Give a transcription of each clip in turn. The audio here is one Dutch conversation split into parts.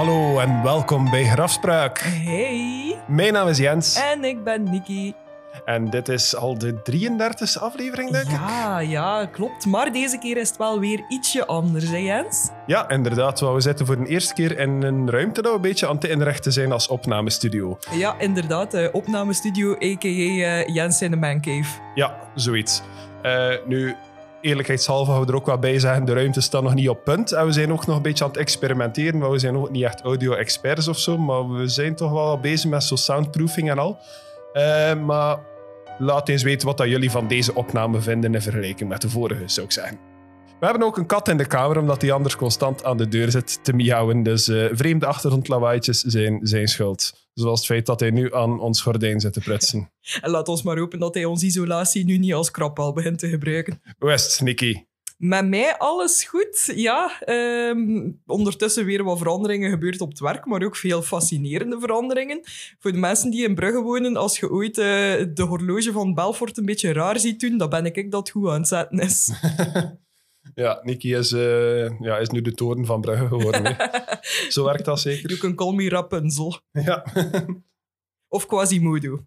Hallo en welkom bij Grafspraak. Hey, Mijn naam is Jens en ik ben Nikki. en dit is al de 33e aflevering, denk ik. Ja, ja, klopt. Maar deze keer is het wel weer ietsje anders, hè Jens? Ja, inderdaad. We zitten voor de eerste keer in een ruimte dat we een beetje aan het inrichten zijn als opnamestudio. Ja, inderdaad. eh, opnamestudio, a.k.a. eh, Jens in de mancave. Ja, zoiets. Eh, nu, eerlijkheidshalve gaan we er ook wel bij zeggen, de ruimte staat nog niet op punt. En we zijn ook nog een beetje aan het experimenteren, maar we zijn ook niet echt audio-experts of zo. Maar we zijn toch wel bezig met zo soundproofing en al. Eh, maar laat eens weten wat jullie van deze opname vinden in vergelijking met de vorige, zou ik zeggen. We hebben ook een kat in de kamer, omdat hij anders constant aan de deur zit te miauwen. Dus eh, vreemde achtergrondlawaaitjes zijn zijn schuld. Zoals het feit dat hij nu aan ons gordijn zit te prutsen. En laat ons maar hopen dat hij onze isolatie nu niet als krapal begint te gebruiken. Het, Nicky? Met mij alles goed. Ja, ehm, ondertussen weer wat veranderingen gebeurd op het werk, maar ook veel fascinerende veranderingen. Voor de mensen die in Brugge wonen, als je ooit eh, de horloge van Belfort een beetje raar ziet doen, dan ben ik ik dat goed aan het zetten is. Ja, Nicky is, eh, ja, is nu de toren van Brugge geworden. Zo werkt dat You zeker. can call me Rapunzel. Ja. Of Quasimodo.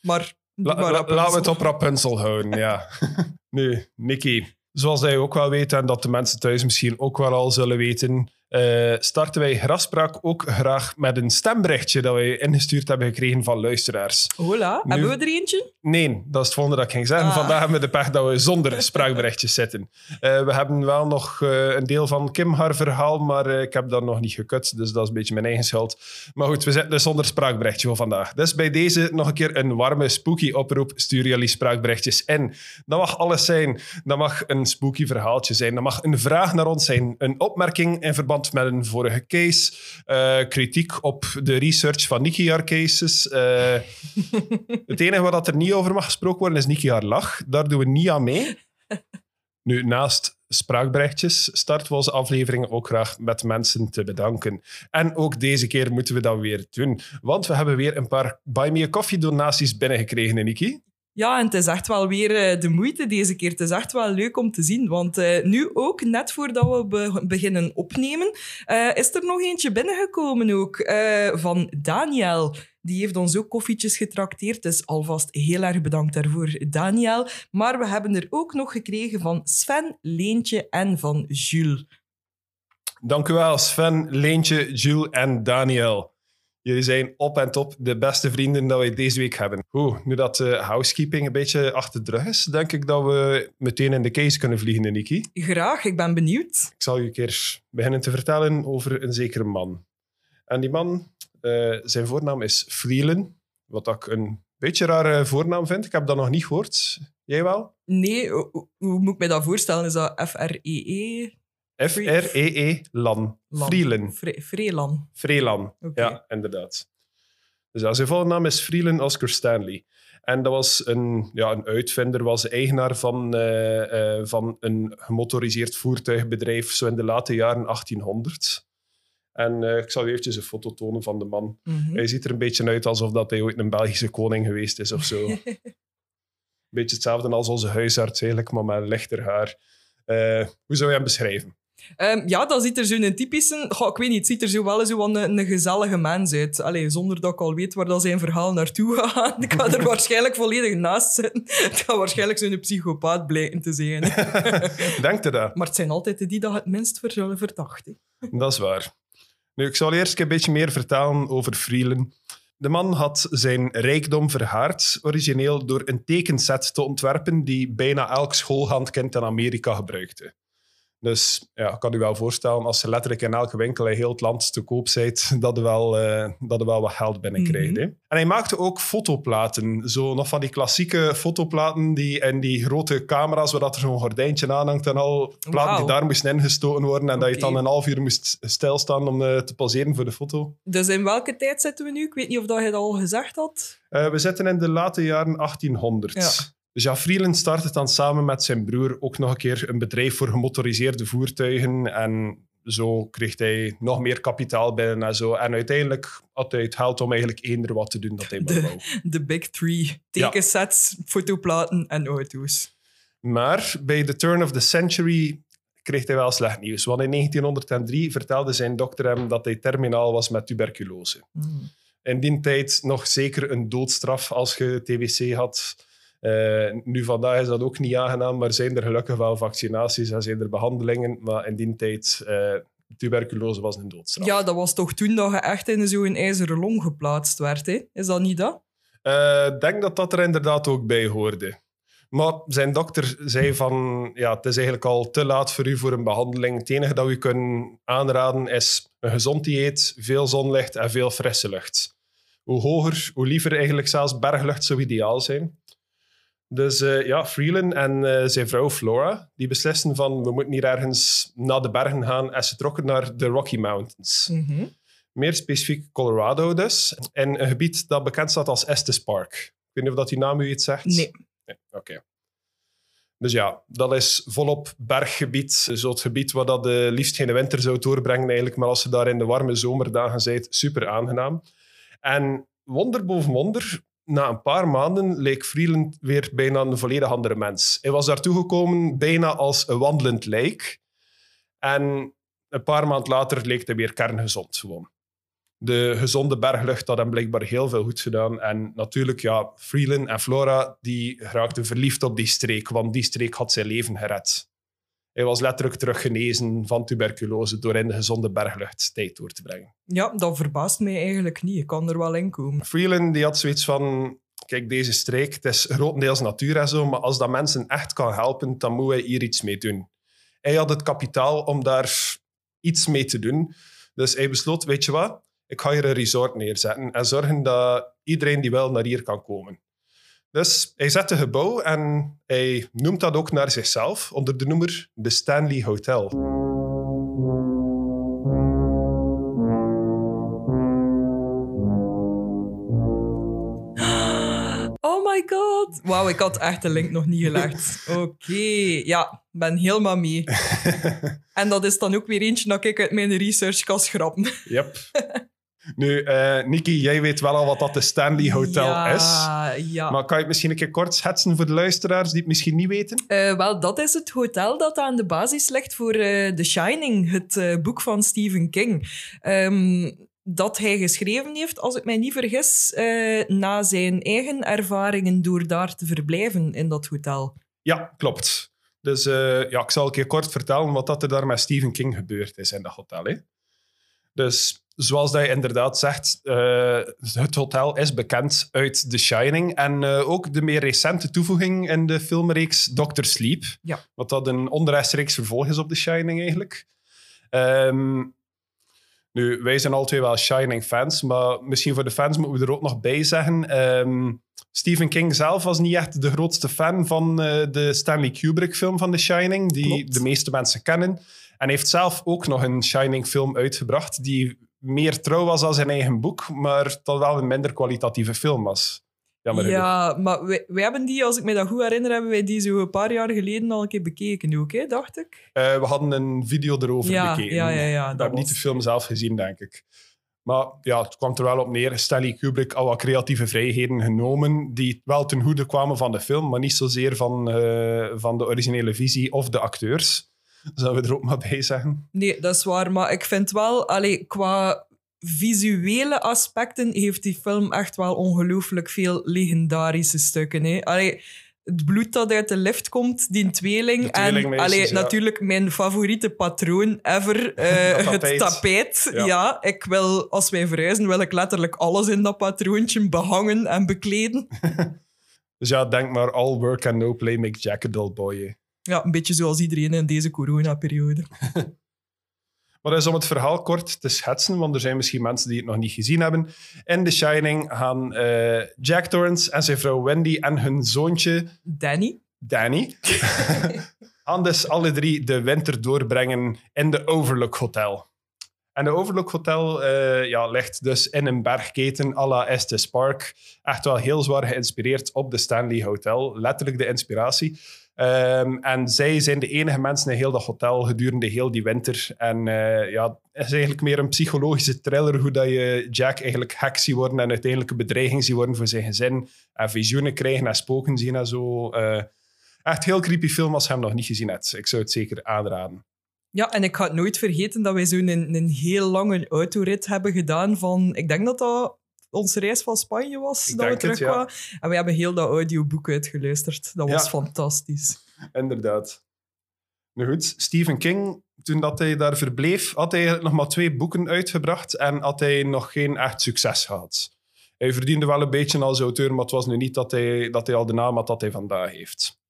Maar, La- maar la- laten we het op Rapunzel houden, ja. nu, Nicky, zoals jij ook wel weet en dat de mensen thuis misschien ook wel al zullen weten, eh, starten wij Graspraak ook graag met een stemberichtje dat wij ingestuurd hebben gekregen van luisteraars. Hola, Nu- hebben we er eentje? Nee, dat is het volgende dat ik ging zeggen. Ah. Vandaag hebben we de pech dat we zonder spraakberichtjes zitten. Eh, we hebben wel nog eh, een deel van Kim haar verhaal, maar ik heb dat nog niet gekut, dus dat is een beetje mijn eigen schuld. Maar goed, we zitten dus zonder spraakberichtje voor vandaag. Dus bij deze nog een keer een warme spooky oproep. Stuur jullie spraakberichtjes in. Dat mag alles zijn. Dat mag een spooky verhaaltje zijn. Dat mag een vraag naar ons zijn. Een opmerking in verband met een vorige case. eh, kritiek op de research van Nicky haar cases. eh, het enige wat er niet over mag gesproken worden is Nicky haar lach. Daar doen we niet aan mee. Nu, naast spraakberichtjes starten we onze aflevering ook graag met mensen te bedanken. En ook deze keer moeten we dat weer doen. Want we hebben weer een paar Buy Me a Coffee donaties binnengekregen, Nicky. Ja, en het is echt wel weer eh, de moeite deze keer. Het is echt wel leuk om te zien. Want eh, nu ook, net voordat we be- beginnen opnemen, eh, is er nog eentje binnengekomen ook van Daniel. Die heeft ons ook koffietjes getrakteerd. Dus alvast heel erg bedankt daarvoor, Daniel. Maar we hebben er ook nog gekregen van Sven, Leentje en van Jules. Dank u wel, Sven, Leentje, Jules en Daniel. Jullie zijn op en top de beste vrienden dat wij deze week hebben. Goed, nu dat de housekeeping een beetje achter de rug is, denk ik dat we meteen in de case kunnen vliegen, Nicky. Graag, ik ben benieuwd. Ik zal je een keer beginnen te vertellen over een zekere man. En die man, eh, zijn voornaam is Freelan, wat ik een beetje rare voornaam vind. Ik heb dat nog niet gehoord. Jij wel? Nee, hoe, moet ik mij dat voorstellen? Is dat F-R-E-E? F-R-E-E, Lan. Freelan. Fre- Freelan. Freelan, ja, inderdaad. Dus ja, zijn volle naam is Freelan Oscar Stanley. En dat was een, ja, een uitvinder, was eigenaar van, eh, eh, van een gemotoriseerd voertuigbedrijf, zo in de late jaren 1800. En eh, ik zal je eventjes een foto tonen van de man. Mhm. Hij ziet er een beetje uit alsof dat hij ooit een Belgische koning geweest is of zo. beetje hetzelfde als onze huisarts eigenlijk, maar met lichter haar. Hoe zou je hem beschrijven? Ehm, ja, dat ziet er zo'n typische... Goh, ik weet niet, het ziet er zo wel zo een, een gezellige mens uit. Allee, zonder dat ik al weet waar dat zijn verhaal naartoe gaat. Ik ga er waarschijnlijk volledig naast zitten. Het gaat waarschijnlijk zo'n psychopaat blijken te zijn. Denkt u dat? Maar het zijn altijd de die dat het minst ver verdachten. Dat is waar. Nu, ik zal eerst een beetje meer vertellen over Freelan. De man had zijn rijkdom verhaard, origineel door een tekenset te ontwerpen die bijna elk schoolhandkind in Amerika gebruikte. Dus ja, ik kan u wel voorstellen, als je letterlijk in elke winkel in heel het land te koop bent, dat je wel, eh, dat je wel wat geld binnenkrijgt. Hè. En hij maakte ook fotoplaten. Zo nog van die klassieke fotoplaten die, en die grote camera's, waar dat er zo'n gordijntje aan hangt en al platen die daar moesten ingestoten worden en dat je dan een half uur moest stilstaan om eh, te poseren voor de foto. Dus in welke tijd zitten we nu? Ik weet niet of dat je dat al gezegd had. Eh, we zitten in de late jaren 1800. Ja. Dus ja, Freeland startte dan samen met zijn broer ook nog een keer een bedrijf voor gemotoriseerde voertuigen. En zo kreeg hij nog meer kapitaal binnen en zo. En uiteindelijk had hij het geld om eigenlijk eender wat te doen dat hij maar De- wou. De Big Three. Ja. Tekensets, fotoplaten en auto's. Maar bij the turn of the century kreeg hij wel slecht nieuws. Want in 1903 vertelde zijn dokter hem dat hij terminaal was met tuberculose. Hmm. In die tijd nog zeker een doodstraf als je TBC had. Eh, nu vandaag is dat ook niet aangenaam, maar zijn er gelukkig wel vaccinaties en zijn er behandelingen. Maar in die tijd, uh, tuberculose was een doodstraf. Ja, dat was toch toen dat je echt in zo'n ijzeren long geplaatst werd, hè? Is dat niet dat? Eh, Ik denk dat dat er inderdaad ook bij hoorde. Maar zijn dokter zei van, ja, het is eigenlijk al te laat voor u voor een behandeling. Het enige dat we kunnen aanraden is een gezond dieet, veel zonlicht en veel frisse lucht. Hoe hoger, hoe liever eigenlijk zelfs berglucht zou ideaal zijn. Dus uh, ja, Freeland en uh, zijn vrouw Flora, die beslissen van, we moeten hier ergens naar de bergen gaan en ze trokken naar de Rocky Mountains. Mm -hmm. Meer specifiek Colorado dus. En een gebied dat bekend staat als Estes Park. Ik weet niet of dat die naam u iets zegt. Nee. nee Oké. Okay. Dus ja, dat is volop berggebied. Zo het gebied waar dat de liefst geen winter zou doorbrengen eigenlijk. Maar als je daar in de warme zomerdagen bent, super aangenaam. En wonder boven wonder, na een paar maanden leek Freeland weer bijna een volledig andere mens. Hij was daartoe gekomen bijna als een wandelend lijk. En een paar maanden later leek hij weer kerngezond gewoon de gezonde berglucht had hem blijkbaar heel veel goed gedaan. En natuurlijk, ja, Freeland en Flora die raakten verliefd op die streek, want die streek had zijn leven gered. Hij was letterlijk teruggenezen van tuberculose door in de gezonde berglucht tijd door te brengen. Ja, dat verbaast mij eigenlijk niet. Ik kan er wel in komen. Freeland die had zoiets van... Kijk, deze streek, het is grotendeels natuur en zo, maar als dat mensen echt kan helpen, dan moet hij hier iets mee doen. Hij had het kapitaal om daar iets mee te doen. Dus hij besloot, weet je wat, ik ga hier een resort neerzetten en zorgen dat iedereen die wil naar hier kan komen. Dus hij zet een gebouw en hij noemt dat ook naar zichzelf onder de noemer de Stanley Hotel. Oh my god. Wauw, ik had echt de link nog niet gelegd. Oké, okay. ja, ben helemaal mee. en dat is dan ook weer eentje dat ik uit mijn research kan schrappen. Yep. Nu, uh, Niki, jij weet wel al wat dat de Stanley Hotel ja, is. Ja. Maar kan je het misschien een keer kort schetsen voor de luisteraars die het misschien niet weten? Uh, wel, dat is het hotel dat aan de basis ligt voor uh, The Shining, het boek van Stephen King. Um, dat hij geschreven heeft, als ik mij niet vergis, na zijn eigen ervaringen door daar te verblijven in dat hotel. Ja, klopt. Dus ja, ik zal een keer kort vertellen wat dat er daar met Stephen King gebeurd is in dat hotel. Hè. Dus zoals dat je inderdaad zegt, uh, het hotel is bekend uit The Shining. En uh, ook de meer recente toevoeging in de filmreeks Doctor Sleep. Ja. Wat dat een onrechtstreeks vervolg is op The Shining eigenlijk. Um, nu, wij zijn al twee wel Shining-fans, maar misschien voor de fans moeten we er ook nog bij zeggen. Um, Stephen King zelf was niet echt de grootste fan van uh, de Stanley Kubrick-film van The Shining, die Klopt. de meeste mensen kennen. En heeft zelf ook nog een Shining-film uitgebracht die meer trouw was als zijn eigen boek, maar dat wel een minder kwalitatieve film was. Jammer ja, maar wij, wij, hebben die, als ik me dat goed herinner, hebben wij die zo een paar jaar geleden al een keer bekeken ook, hè, dacht ik. Uh, we hadden een video erover ja, bekeken. Ja, ja, ja. We hebben niet de film zelf gezien, denk ik. Maar ja, het kwam er wel op neer. Stanley Kubrick al wat creatieve vrijheden genomen, die wel ten goede kwamen van de film, maar niet zozeer van, uh, van de originele visie of de acteurs. Zouden we er ook maar bij zeggen? Nee, dat is waar. Maar ik vind wel, allee, qua visuele aspecten heeft die film echt wel ongelooflijk veel legendarische stukken. Hè. Allee, het bloed dat uit de lift komt, die tweeling. en allee, ja. natuurlijk mijn favoriete patroon ever, uh, het tapijt. tapijt. Ja. Ja. ik wil, als wij verhuizen, wil ik letterlijk alles in dat patroontje behangen en bekleden. dus ja, denk maar, all work and no play make Jack a dull boy. Ja, een beetje zoals iedereen in deze coronaperiode. Maar dus om het verhaal kort te schetsen, want er zijn misschien mensen die het nog niet gezien hebben. In The Shining gaan uh, Jack Torrance en zijn vrouw Wendy en hun zoontje Danny. Danny gaan dus alle drie de winter doorbrengen in de Overlook Hotel. En de Overlook Hotel uh, ja, ligt dus in een bergketen à la Estes Park. Echt wel heel zwaar geïnspireerd op de Stanley Hotel. Letterlijk de inspiratie. Um, en zij zijn de enige mensen in heel dat hotel gedurende heel die winter. En uh, ja, het is eigenlijk meer een psychologische thriller hoe dat je Jack eigenlijk hack ziet worden en uiteindelijk een bedreiging worden voor zijn gezin. En visioenen krijgen en spoken zien en zo. Uh, echt heel creepy film als je hem nog niet gezien hebt. Ik zou het zeker aanraden. Ja, en ik ga het nooit vergeten dat wij zo'n een, een heel lange autorit hebben gedaan van... Ik denk dat dat onze reis van Spanje was, Ik dat we terugkwamen. En we hebben heel dat audioboek uitgeluisterd. Dat was Ja. fantastisch. Inderdaad. Nu goed, Stephen King, toen dat hij daar verbleef, had hij nog maar twee boeken uitgebracht en had hij nog geen echt succes gehad. Hij verdiende wel een beetje als auteur, maar het was nu niet dat hij, dat hij al de naam had dat hij vandaag heeft.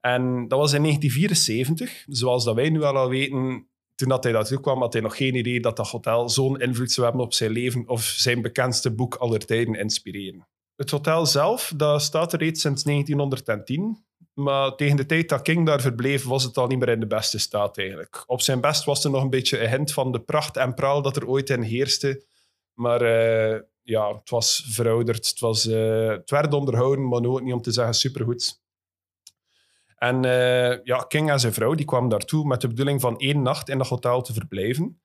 En dat was in 1974, zoals dat wij nu al weten. Toen dat hij daartoe kwam, had hij nog geen idee dat dat hotel zo'n invloed zou hebben op zijn leven of zijn bekendste boek aller tijden inspireren. Het hotel zelf, dat staat er reeds sinds 1910. Maar tegen de tijd dat King daar verbleef, was het al niet meer in de beste staat eigenlijk. Op zijn best was er nog een beetje een hint van de pracht en praal dat er ooit in heerste. Maar eh, ja, het was verouderd. Het, was, eh, het werd onderhouden, maar nooit niet om te zeggen supergoed. En eh, ja, King en zijn vrouw die kwamen daartoe met de bedoeling van één nacht in dat hotel te verblijven.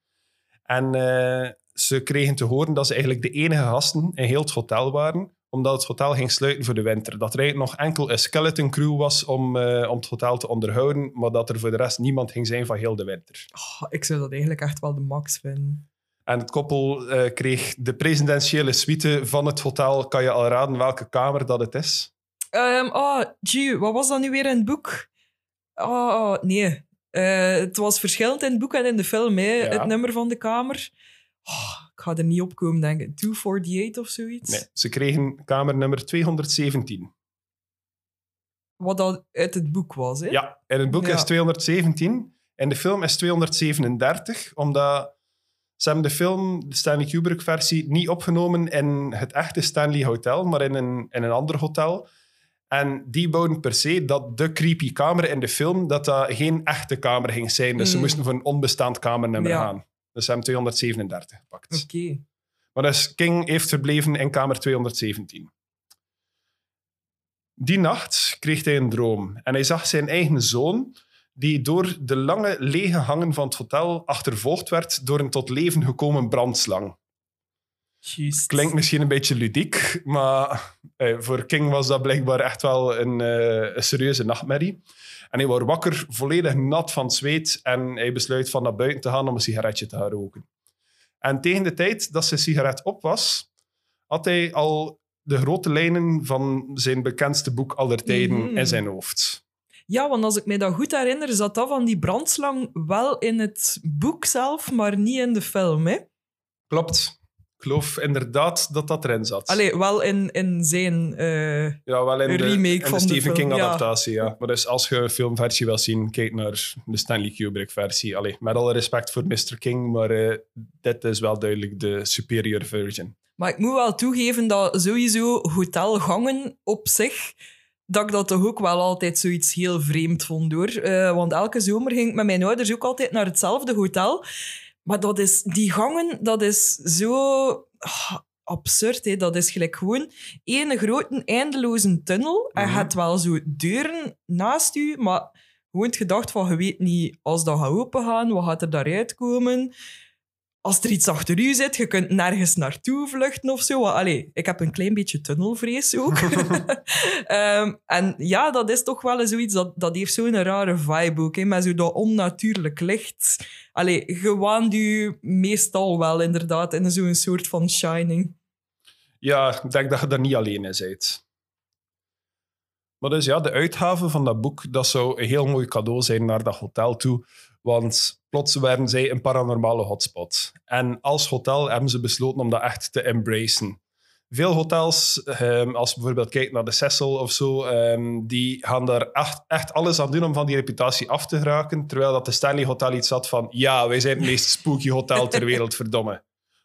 En eh, ze kregen te horen dat ze eigenlijk de enige gasten in heel het hotel waren, omdat het hotel ging sluiten voor de winter. Dat er eigenlijk nog enkel een skeleton crew was om, eh, om het hotel te onderhouden, maar dat er voor de rest niemand ging zijn van heel de winter. Oh, ik zou dat eigenlijk echt wel de max vinden. En het koppel kreeg de presidentiële suite van het hotel. Kan je al raden welke kamer dat het is? Ehm oh, gee, wat was dat nu weer in het boek? Oh, nee. Eh, het was verschillend in het boek en in de film, hè, Ja. het nummer van de kamer. Oh, ik ga er niet op komen, denk ik. 248 of zoiets. Nee, ze kregen kamer nummer 217. Wat dat uit het boek was, hè? Ja, in het boek Ja. is 217. In de film is 237, omdat ze hebben de film, de Stanley Kubrick-versie, niet opgenomen in het echte Stanley Hotel, maar in een, in een ander hotel. En die wouden per se dat de creepy kamer in de film, dat dat geen echte kamer ging zijn. Dus ze Mm. moesten voor een onbestaand kamernummer Ja. gaan. Dus ze hebben 237 gepakt. Oké. Maar dus King heeft verbleven in kamer 217. Die nacht kreeg hij een droom en hij zag zijn eigen zoon die door de lange lege hangen van het hotel achtervolgd werd door een tot leven gekomen brandslang. Klinkt misschien een beetje ludiek, maar eh, voor King was dat blijkbaar echt wel een, eh, een serieuze nachtmerrie. En hij wordt wakker, volledig nat van zweet en hij besluit van naar buiten te gaan om een sigaretje te gaan roken. En tegen de tijd dat zijn sigaret op was, had hij al de grote lijnen van zijn bekendste boek aller tijden Mhm. in zijn hoofd. Ja, want als ik me dat goed herinner, zat dat van die brandslang wel in het boek zelf, maar niet in de film, hè? Klopt. Ik geloof inderdaad dat dat erin zat. Allee, wel in, in zijn... eh, Ja, wel in de, remake in van de Stephen King-adaptatie, ja. Maar dus als je een filmversie wil zien, kijk naar de Stanley Kubrick-versie. Allee, met alle respect voor Mr. King, maar eh, dit is wel duidelijk de superior version. Maar ik moet wel toegeven dat sowieso hotelgangen op zich, dat ik dat toch ook wel altijd zoiets heel vreemd vond, hoor. Eh, want elke zomer ging ik met mijn ouders ook altijd naar hetzelfde hotel. Maar dat is, die gangen, dat is zo ah, absurd. Hè? Dat is gelijk gewoon één grote eindeloze tunnel. En je hebt wel zo deuren naast u, maar gewoon het gedacht van, je weet niet, als dat gaat opengaan, wat gaat er daaruit komen? Als er iets achter u zit, je kunt nergens naartoe vluchten of zo. Allee, ik heb een klein beetje tunnelvrees ook. Ehm, en ja, dat is toch wel eens zoiets, dat, dat heeft zo'n rare vibe ook, hè, met zo dat onnatuurlijk licht. Allee, je waant u meestal wel inderdaad in zo'n soort van shining. Ja, ik denk dat je daar niet alleen in bent. Maar dus ja, de uitgave van dat boek, dat zou een heel mooi cadeau zijn naar dat hotel toe. Want plots werden zij een paranormale hotspot. En als hotel hebben ze besloten om dat echt te embracen. Veel hotels, ehm, als je bijvoorbeeld kijkt naar de Cecil of zo, ehm, die gaan daar echt, echt alles aan doen om van die reputatie af te geraken. Terwijl dat de Stanley Hotel iets had van, ja, wij zijn het meest spooky hotel ter wereld, verdomme.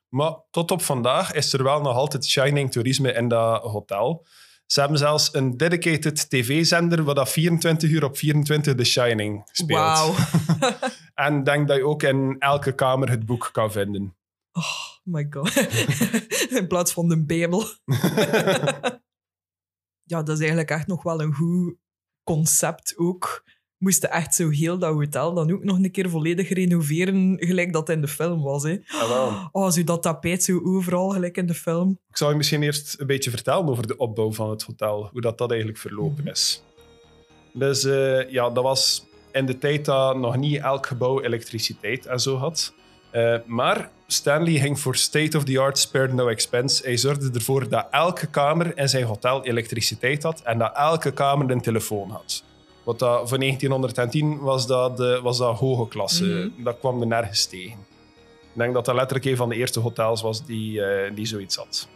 Maar tot op vandaag is er wel nog altijd shining toerisme in dat hotel. Ze hebben zelfs een dedicated tv-zender waar dat 24 uur op 24 The Shining speelt. Wauw. En denk dat je ook in elke kamer het boek kan vinden. Oh my god. In plaats van de Bijbel. ja, dat is eigenlijk echt nog wel een goed concept ook. Moesten echt zo heel dat hotel dan ook nog een keer volledig renoveren, gelijk dat in de film was. Hè. Jawel. Oh, zo dat tapijt zo overal, gelijk in de film. Ik zal je misschien eerst een beetje vertellen over de opbouw van het hotel, hoe dat, dat eigenlijk verlopen Mhm. is. Dus eh, ja, dat was in de tijd dat nog niet elk gebouw elektriciteit en zo had. Eh, maar Stanley ging voor state-of-the-art spared no expense. Hij zorgde ervoor dat elke kamer in zijn hotel elektriciteit had en dat elke kamer een telefoon had. Wat dat, voor 1910 was dat, de, was dat hoge klasse. Mhm. Dat kwam er nergens tegen. Ik denk dat dat letterlijk een van de eerste hotels was die, eh, die zoiets had.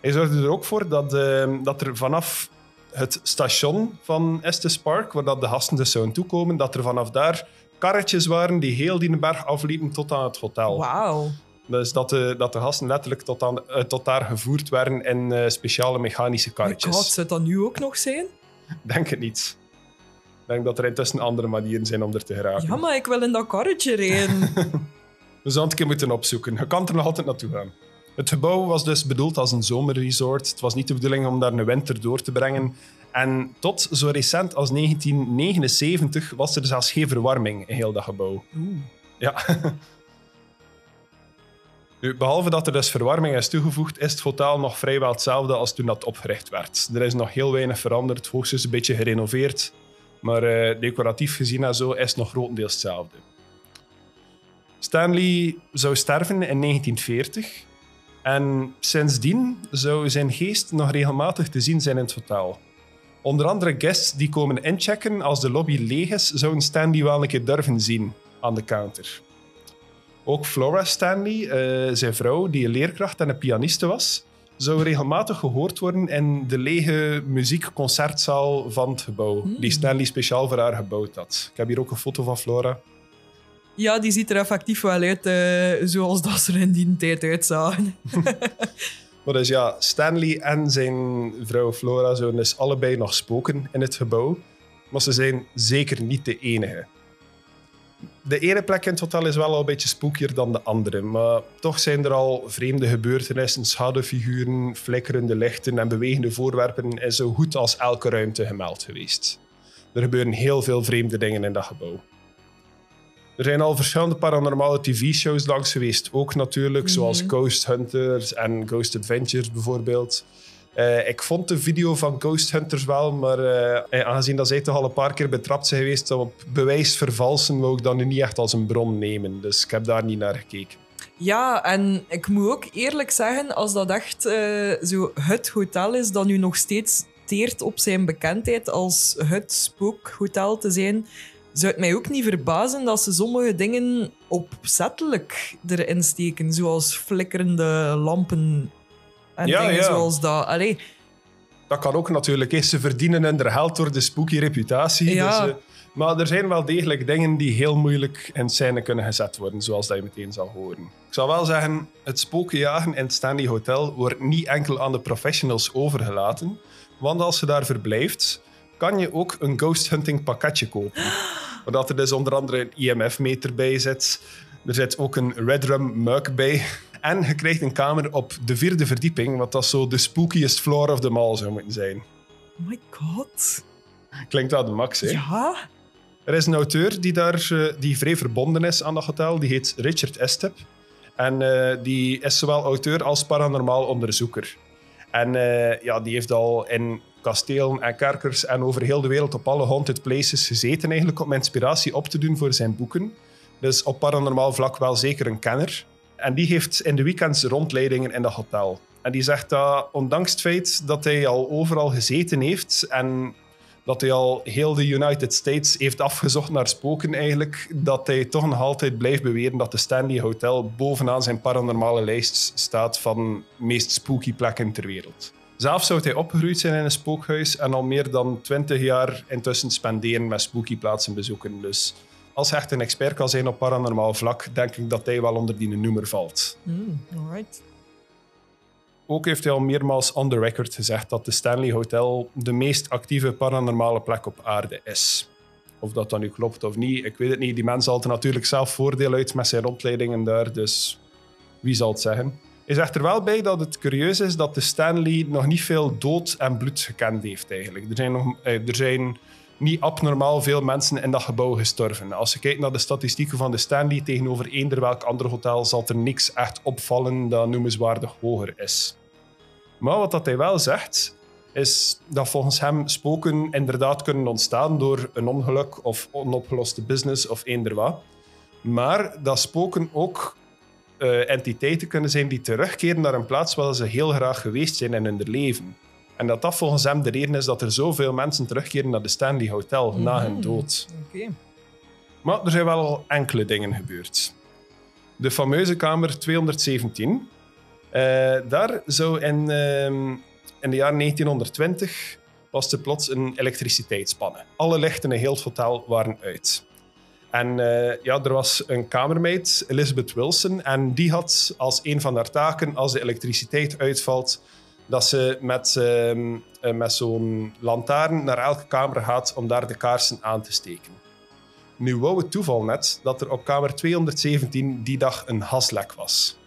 Hij zorgde er ook voor dat, eh, dat er vanaf het station van Estes Park, waar dat de gasten dus zouden toekomen, dat er vanaf daar karretjes waren die heel die berg afliepen tot aan het hotel. Wauw. Dus dat de, dat de gasten letterlijk tot, aan, eh, tot daar gevoerd werden in eh, speciale mechanische karretjes. god, zou dat nu ook nog zijn? Denk het niet. Ik denk dat er intussen andere manieren zijn om er te geraken. Ja, maar ik wil in dat karretje rijden. We zouden het een keer moeten opzoeken. Je kan er nog altijd naartoe gaan. Het gebouw was dus bedoeld als een zomerresort. Het was niet de bedoeling om daar een winter door te brengen. En tot zo recent als 1979 was er zelfs geen verwarming in heel dat gebouw. Oeh. Ja. Nu, behalve dat er dus verwarming is toegevoegd, is het hotel nog vrijwel hetzelfde als toen dat opgericht werd. Er is nog heel weinig veranderd, hoogstens een beetje gerenoveerd. Maar eh, decoratief gezien en zo is het nog grotendeels hetzelfde. Stanley zou sterven in 1940. En sindsdien zou zijn geest nog regelmatig te zien zijn in het hotel. Onder andere guests die komen inchecken als de lobby leeg is, zouden Stanley wel een keer durven zien aan de counter. Ook Flora Stanley, eh, zijn vrouw, die een leerkracht en een pianiste was, zou regelmatig gehoord worden in de lege muziekconcertzaal van het gebouw, die Stanley speciaal voor haar gebouwd had. Ik heb hier ook een foto van Flora. Ja, die ziet er effectief wel uit eh, zoals dat ze er in die tijd uitzagen. Maar dus ja, Stanley en zijn vrouw Flora zouden dus allebei nog spoken in het gebouw. Maar ze zijn zeker niet de enige. De ene plek in het hotel is wel al een beetje spookier dan de andere. Maar toch zijn er al vreemde gebeurtenissen, schaduwfiguren, flikkerende lichten en bewegende voorwerpen in zo goed als elke ruimte gemeld geweest. Er gebeuren heel veel vreemde dingen in dat gebouw. Er zijn al verschillende paranormale tv-shows langs geweest. Ook natuurlijk, zoals Ghost Hunters en Ghost Adventures bijvoorbeeld. Eh, ik vond de video van Ghost Hunters wel, maar eh, aangezien dat zij toch al een paar keer betrapt zijn geweest op bewijs vervalsen, wou ik dat nu niet echt als een bron nemen. Dus ik heb daar niet naar gekeken. Ja, en ik moet ook eerlijk zeggen, als dat echt eh, zo het hotel is dat nu nog steeds teert op zijn bekendheid als het spookhotel te zijn, zou het mij ook niet verbazen dat ze sommige dingen opzettelijk erin steken, zoals flikkerende lampen en Ja, dingen ja. zoals dat. Allee, Dat kan ook natuurlijk. Ze verdienen hun geld door de spooky reputatie. Ja. Dus, eh, maar er zijn wel degelijk dingen die heel moeilijk in scène kunnen gezet worden, zoals dat je meteen zal horen. Ik zal wel zeggen, het spokenjagen in het Stanley Hotel wordt niet enkel aan de professionals overgelaten. Want als je daar verblijft, kan je ook een ghost hunting pakketje kopen. Waar er dus onder andere een IMF-meter bij zit. Er zit ook een Redrum mug bij. En je krijgt een kamer op de vierde verdieping, wat dat zo de spookiest floor of the mall zou moeten zijn. oh my god. Klinkt wel de max, hè? Ja? Er is een auteur die daar eh, die vrij verbonden is aan dat hotel. Die heet Richard Estep. En eh, die is zowel auteur als paranormaal onderzoeker. En eh, ja, die heeft al in kastelen en kerkers en over heel de wereld op alle haunted places gezeten eigenlijk om inspiratie op te doen voor zijn boeken. Dus op paranormaal vlak wel zeker een kenner. En die heeft in de weekends rondleidingen in dat hotel. En die zegt dat ondanks het feit dat hij al overal gezeten heeft en dat hij al heel de United States heeft afgezocht naar spoken eigenlijk, dat hij toch nog altijd blijft beweren dat de Stanley Hotel bovenaan zijn paranormale lijst staat van meest spooky plekken ter wereld. Zelf zou hij opgegroeid zijn in een spookhuis en al meer dan 20 jaar intussen spenderen met spooky plaatsen bezoeken. Dus als hij echt een expert kan zijn op paranormaal vlak, denk ik dat hij wel onder die noemer valt. Hmm, alright. Ook heeft hij al meermaals on the record gezegd dat de Stanley Hotel de meest actieve paranormale plek op aarde is. Of dat dan nu klopt of niet, ik weet het niet. Die mens haalt er natuurlijk zelf voordeel uit met zijn rondleidingen daar, dus wie zal het zeggen? Hij zegt er wel bij dat het curieus is dat de Stanley nog niet veel dood en bloed gekend heeft eigenlijk. Er zijn, nog, eh, er zijn niet abnormaal veel mensen in dat gebouw gestorven. Als je kijkt naar de statistieken van de Stanley tegenover eender welk ander hotel, zal er niks echt opvallen dat noemenswaardig hoger is. Maar wat dat hij wel zegt, is dat volgens hem spoken inderdaad kunnen ontstaan door een ongeluk of onopgeloste business of eender wat. Maar dat spoken ook eh, entiteiten kunnen zijn die terugkeren naar een plaats waar ze heel graag geweest zijn in hun leven. En dat dat volgens hem de reden is dat er zoveel mensen terugkeren naar de Stanley Hotel na hun dood. Oké. Maar er zijn wel al enkele dingen gebeurd. De fameuze kamer 217. eh, daar zou in, ehm, in de jaren 1920 was er plots een elektriciteitsspanne. Alle lichten in heel het hotel waren uit. En eh, ja, er was een kamermeid, Elizabeth Wilson, en die had als een van haar taken, als de elektriciteit uitvalt, dat ze met, ehm, eh, met zo'n lantaarn naar elke kamer gaat om daar de kaarsen aan te steken. Nu wou het toeval net dat er op kamer 217 die dag een haslek was.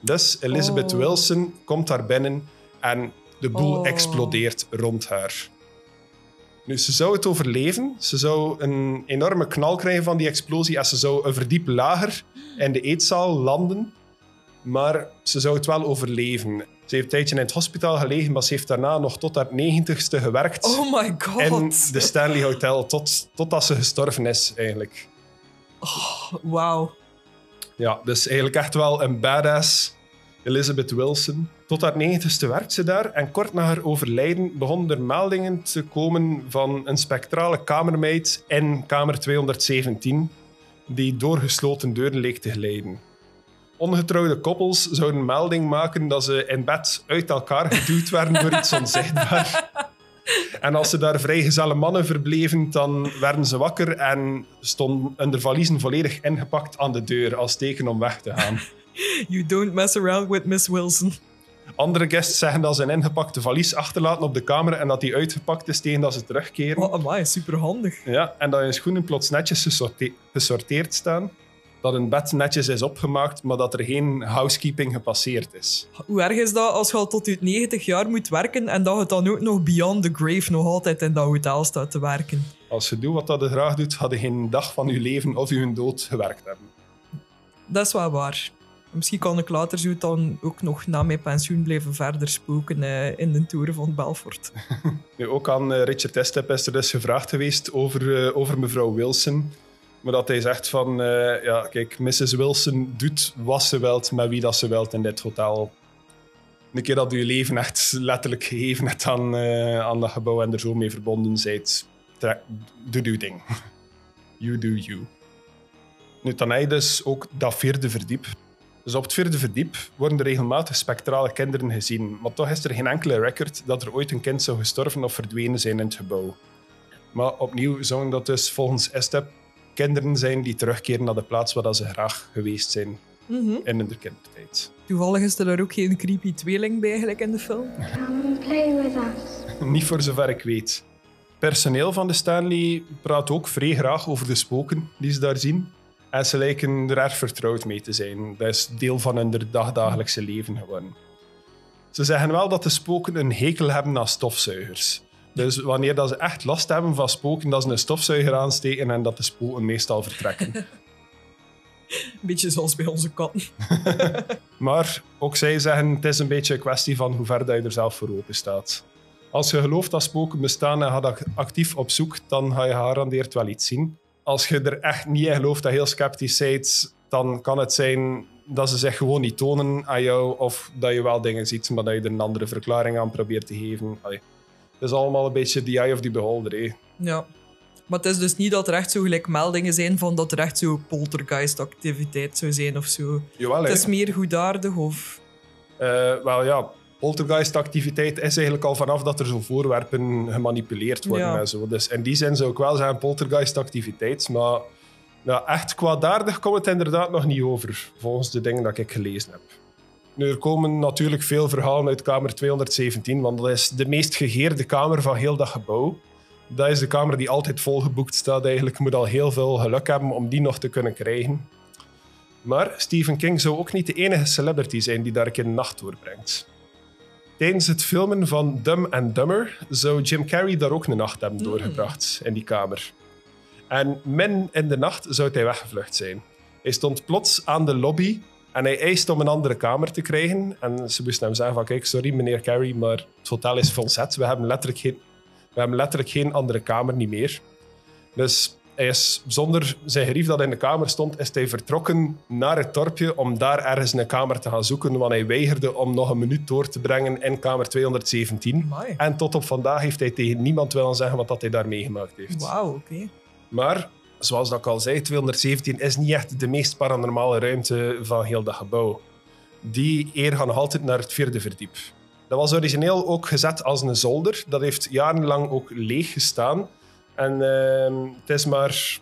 Dus Elizabeth Oh. Wilson komt daar binnen en de boel Oh. explodeert rond haar. Nu, ze zou het overleven. Ze zou een enorme knal krijgen van die explosie en ze zou een verdiep lager in de eetzaal landen. Maar ze zou het wel overleven. Ze heeft een tijdje in het hospitaal gelegen, maar ze heeft daarna nog tot haar negentigste gewerkt Oh my god. in de Stanley Hotel, tot, totdat ze gestorven is, eigenlijk. Wauw. Ja, dus eigenlijk echt wel een badass Elizabeth Wilson. Tot haar negentigste werkt ze daar en kort na haar overlijden begonnen er meldingen te komen van een spectrale kamermeid in kamer 217 die door gesloten deuren leek te glijden. Ongetrouwde koppels zouden melding maken dat ze in bed uit elkaar geduwd werden door iets onzichtbaar. En als ze daar vrijgezelle mannen verbleven, dan werden ze wakker en stonden hun valiezen volledig ingepakt aan de deur als teken om weg te gaan. You don't mess around with Miss Wilson. Andere guests zeggen dat ze een ingepakte valies achterlaten op de kamer en dat die uitgepakt is tegen dat ze terugkeren. Oh, amai, superhandig. Ja, en dat je schoenen plots netjes gesorte- gesorteerd staan. Dat een bed netjes is opgemaakt, maar dat er geen housekeeping gepasseerd is. Hoe erg is dat als je al tot je 90 jaar moet werken en dat je dan ook nog beyond the grave nog altijd in dat hotel staat te werken? Als je doet wat dat je graag doet, had je geen dag van je leven of je dood gewerkt hebben. Dat is wel waar. Misschien kan ik later zo dan ook nog na mijn pensioen blijven verder spoken eh, in de toeren van Belfort. Nu, ook aan eh, Richard Estep is er dus gevraagd geweest over, eh, over mevrouw Wilson. Maar dat hij zegt van, eh, ja, kijk, Mrs. Wilson doet wat ze wilt met wie dat ze wilt in dit hotel. Een keer dat je leven echt letterlijk gegeven hebt aan, eh, aan dat gebouw en er zo mee verbonden bent, trek- doe je ding. You do you. Nu, dan heb je dus ook dat vierde verdiep. Dus op het vierde verdiep worden er regelmatig spectrale kinderen gezien. Maar toch is er geen enkele record dat er ooit een kind zou gestorven of verdwenen zijn in het gebouw. Maar opnieuw zouden dat dus volgens Estep kinderen zijn die terugkeren naar de plaats waar dat ze graag geweest zijn Mhm. in hun kindertijd. Toevallig is er daar ook geen creepy tweeling bij gelijk in de film. Play with us. Niet voor zover ik weet. Personeel van de Stanley praat ook vrij graag over de spoken die ze daar zien. En ze lijken er erg vertrouwd mee te zijn. Dat is deel van hun dagdagelijkse leven geworden. Ze zeggen wel dat de spoken een hekel hebben aan stofzuigers. Dus wanneer dat ze echt last hebben van spoken, dat ze een stofzuiger aansteken en dat de spoken meestal vertrekken. Beetje zoals bij onze katten. Maar ook zij zeggen het is een beetje een kwestie van hoe ver dat je er zelf voor open staat. Als je gelooft dat spoken bestaan en gaat ac- actief op zoek, dan ga je gegarandeerd wel iets zien. Als je er echt niet in gelooft dat je heel sceptisch bent, dan kan het zijn dat ze zich gewoon niet tonen aan jou of dat je wel dingen ziet, maar dat je er een andere verklaring aan probeert te geven. Allee, het is allemaal een beetje the eye of the beholder. Ja. Maar het is dus niet dat er echt zo gelijk meldingen zijn van dat er echt zo poltergeist-activiteit zou zijn of zo. Jawel. Het is meer goedaardig of... Eh, wel ja, poltergeist-activiteit is eigenlijk al vanaf dat er zo voorwerpen gemanipuleerd worden Ja. en zo. Dus in die zin zou ik wel zeggen poltergeist-activiteit, maar ja, echt kwaadaardig komt het inderdaad nog niet over, volgens de dingen dat ik gelezen heb. Nu, er komen natuurlijk veel verhalen uit kamer 217, want dat is de meest gegeerde kamer van heel dat gebouw. Dat is de kamer die altijd volgeboekt staat eigenlijk. Je moet al heel veel geluk hebben om die nog te kunnen krijgen. Maar Stephen King zou ook niet de enige celebrity zijn die daar een keer een nacht doorbrengt. Tijdens het filmen van Dumb and Dumber zou Jim Carrey daar ook een nacht hebben doorgebracht in die kamer. En min in de nacht zou hij weggevlucht zijn. Hij stond plots aan de lobby En hij eist om een andere kamer te krijgen. En ze moesten hem zeggen van, kijk, sorry meneer Carey, maar het hotel is volzet. We hebben letterlijk geen, we hebben letterlijk geen andere kamer niet meer. Dus hij is zonder zijn gerief dat in de kamer stond, is hij vertrokken naar het dorpje om daar ergens een kamer te gaan zoeken, want hij weigerde om nog een minuut door te brengen in kamer 217. Amai. En tot op vandaag heeft hij tegen niemand willen zeggen wat dat hij daar meegemaakt heeft. Wauw, oké. Maar, zoals dat ik al zei, 217 is niet echt de meest paranormale ruimte van heel dat gebouw. Die eer gaat nog altijd naar het vierde verdiep. Dat was origineel ook gezet als een zolder. Dat heeft jarenlang ook leeg gestaan. En ehm, het is maar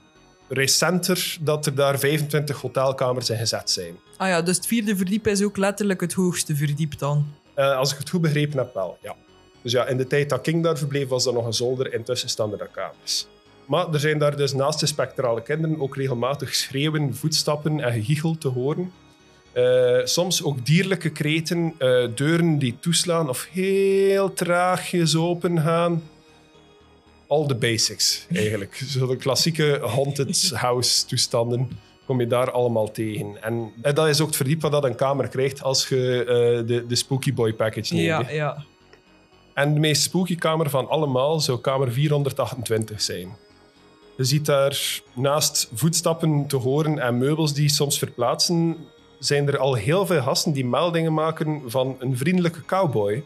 recenter dat er daar 25 hotelkamers in gezet zijn. Ah ja, dus het vierde verdiep is ook letterlijk het hoogste verdiep dan. Eh, als ik het goed begrepen heb, wel, ja. Dus ja, in de tijd dat King daar verbleef, was er nog een zolder. Intussen staan er dan kamers. Maar er zijn daar dus naast de spectrale kinderen ook regelmatig schreeuwen, voetstappen en gegichel te horen. Eh, soms ook dierlijke kreten, eh, deuren die toeslaan of heel traagjes open gaan. All the basics, eigenlijk. Zo de klassieke haunted house toestanden kom je daar allemaal tegen. En, en dat is ook het verdiep wat dat een kamer krijgt als je eh, de, de Spooky Boy package neemt. Ja, ja. En de meest spooky kamer van allemaal zou kamer 428 zijn. Je ziet daar naast voetstappen te horen en meubels die soms verplaatsen, zijn er al heel veel gasten die meldingen maken van een vriendelijke cowboy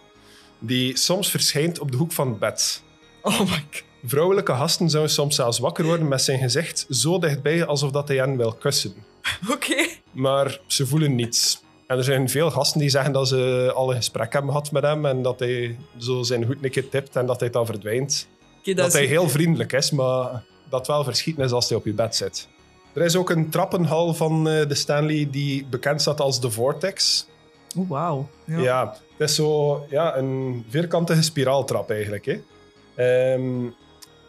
die soms verschijnt op de hoek van het bed. Oh my god. Vrouwelijke gasten zouden soms zelfs wakker worden met zijn gezicht zo dichtbij alsof dat hij hen wil kussen. Oké. Maar ze voelen niets. En er zijn veel gasten die zeggen dat ze al een gesprek hebben gehad met hem en dat hij zo zijn een keer tipt en dat hij dan verdwijnt. Dat, dat hij heel vriendelijk is, maar dat wel verschieten is als hij op je bed zit. Er is ook een trappenhal van eh, de Stanley die bekend staat als de Vortex. Oh, wauw. Ja. Ja. het is zo ja, een vierkantige spiraaltrap eigenlijk. Hè. Ehm,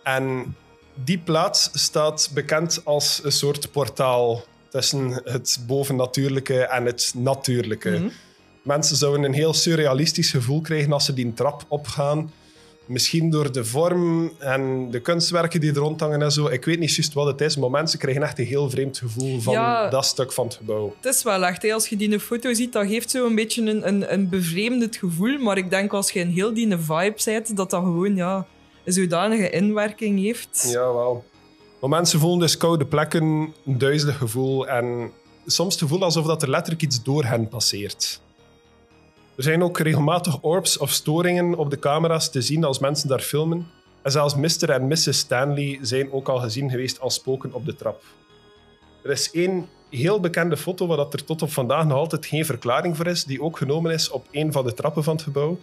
en die plaats staat bekend als een soort portaal tussen het bovennatuurlijke en het natuurlijke. Mhm. Mensen zouden een heel surrealistisch gevoel krijgen als ze die trap opgaan. Misschien door de vorm en de kunstwerken die er rondhangen en zo. Ik weet niet juist wat het is, maar mensen krijgen echt een heel vreemd gevoel van Ja. dat stuk van het gebouw. Het is wel echt, hè. als je die foto ziet, dat geeft zo een beetje een, een, een bevreemdend gevoel. Maar ik denk als je een heel die vibe zet, dat dat gewoon ja, een zodanige inwerking heeft. Ja, wel. Maar mensen voelen dus koude plekken, een duizelig gevoel en soms het gevoel alsof dat er letterlijk iets door hen passeert. Er zijn ook regelmatig orbs of storingen op de camera's te zien als mensen daar filmen. En zelfs Mr. en Mrs. Stanley zijn ook al gezien geweest als spoken op de trap. Er is één heel bekende foto waar dat er tot op vandaag nog altijd geen verklaring voor is, die ook genomen is op een van de trappen van het gebouw.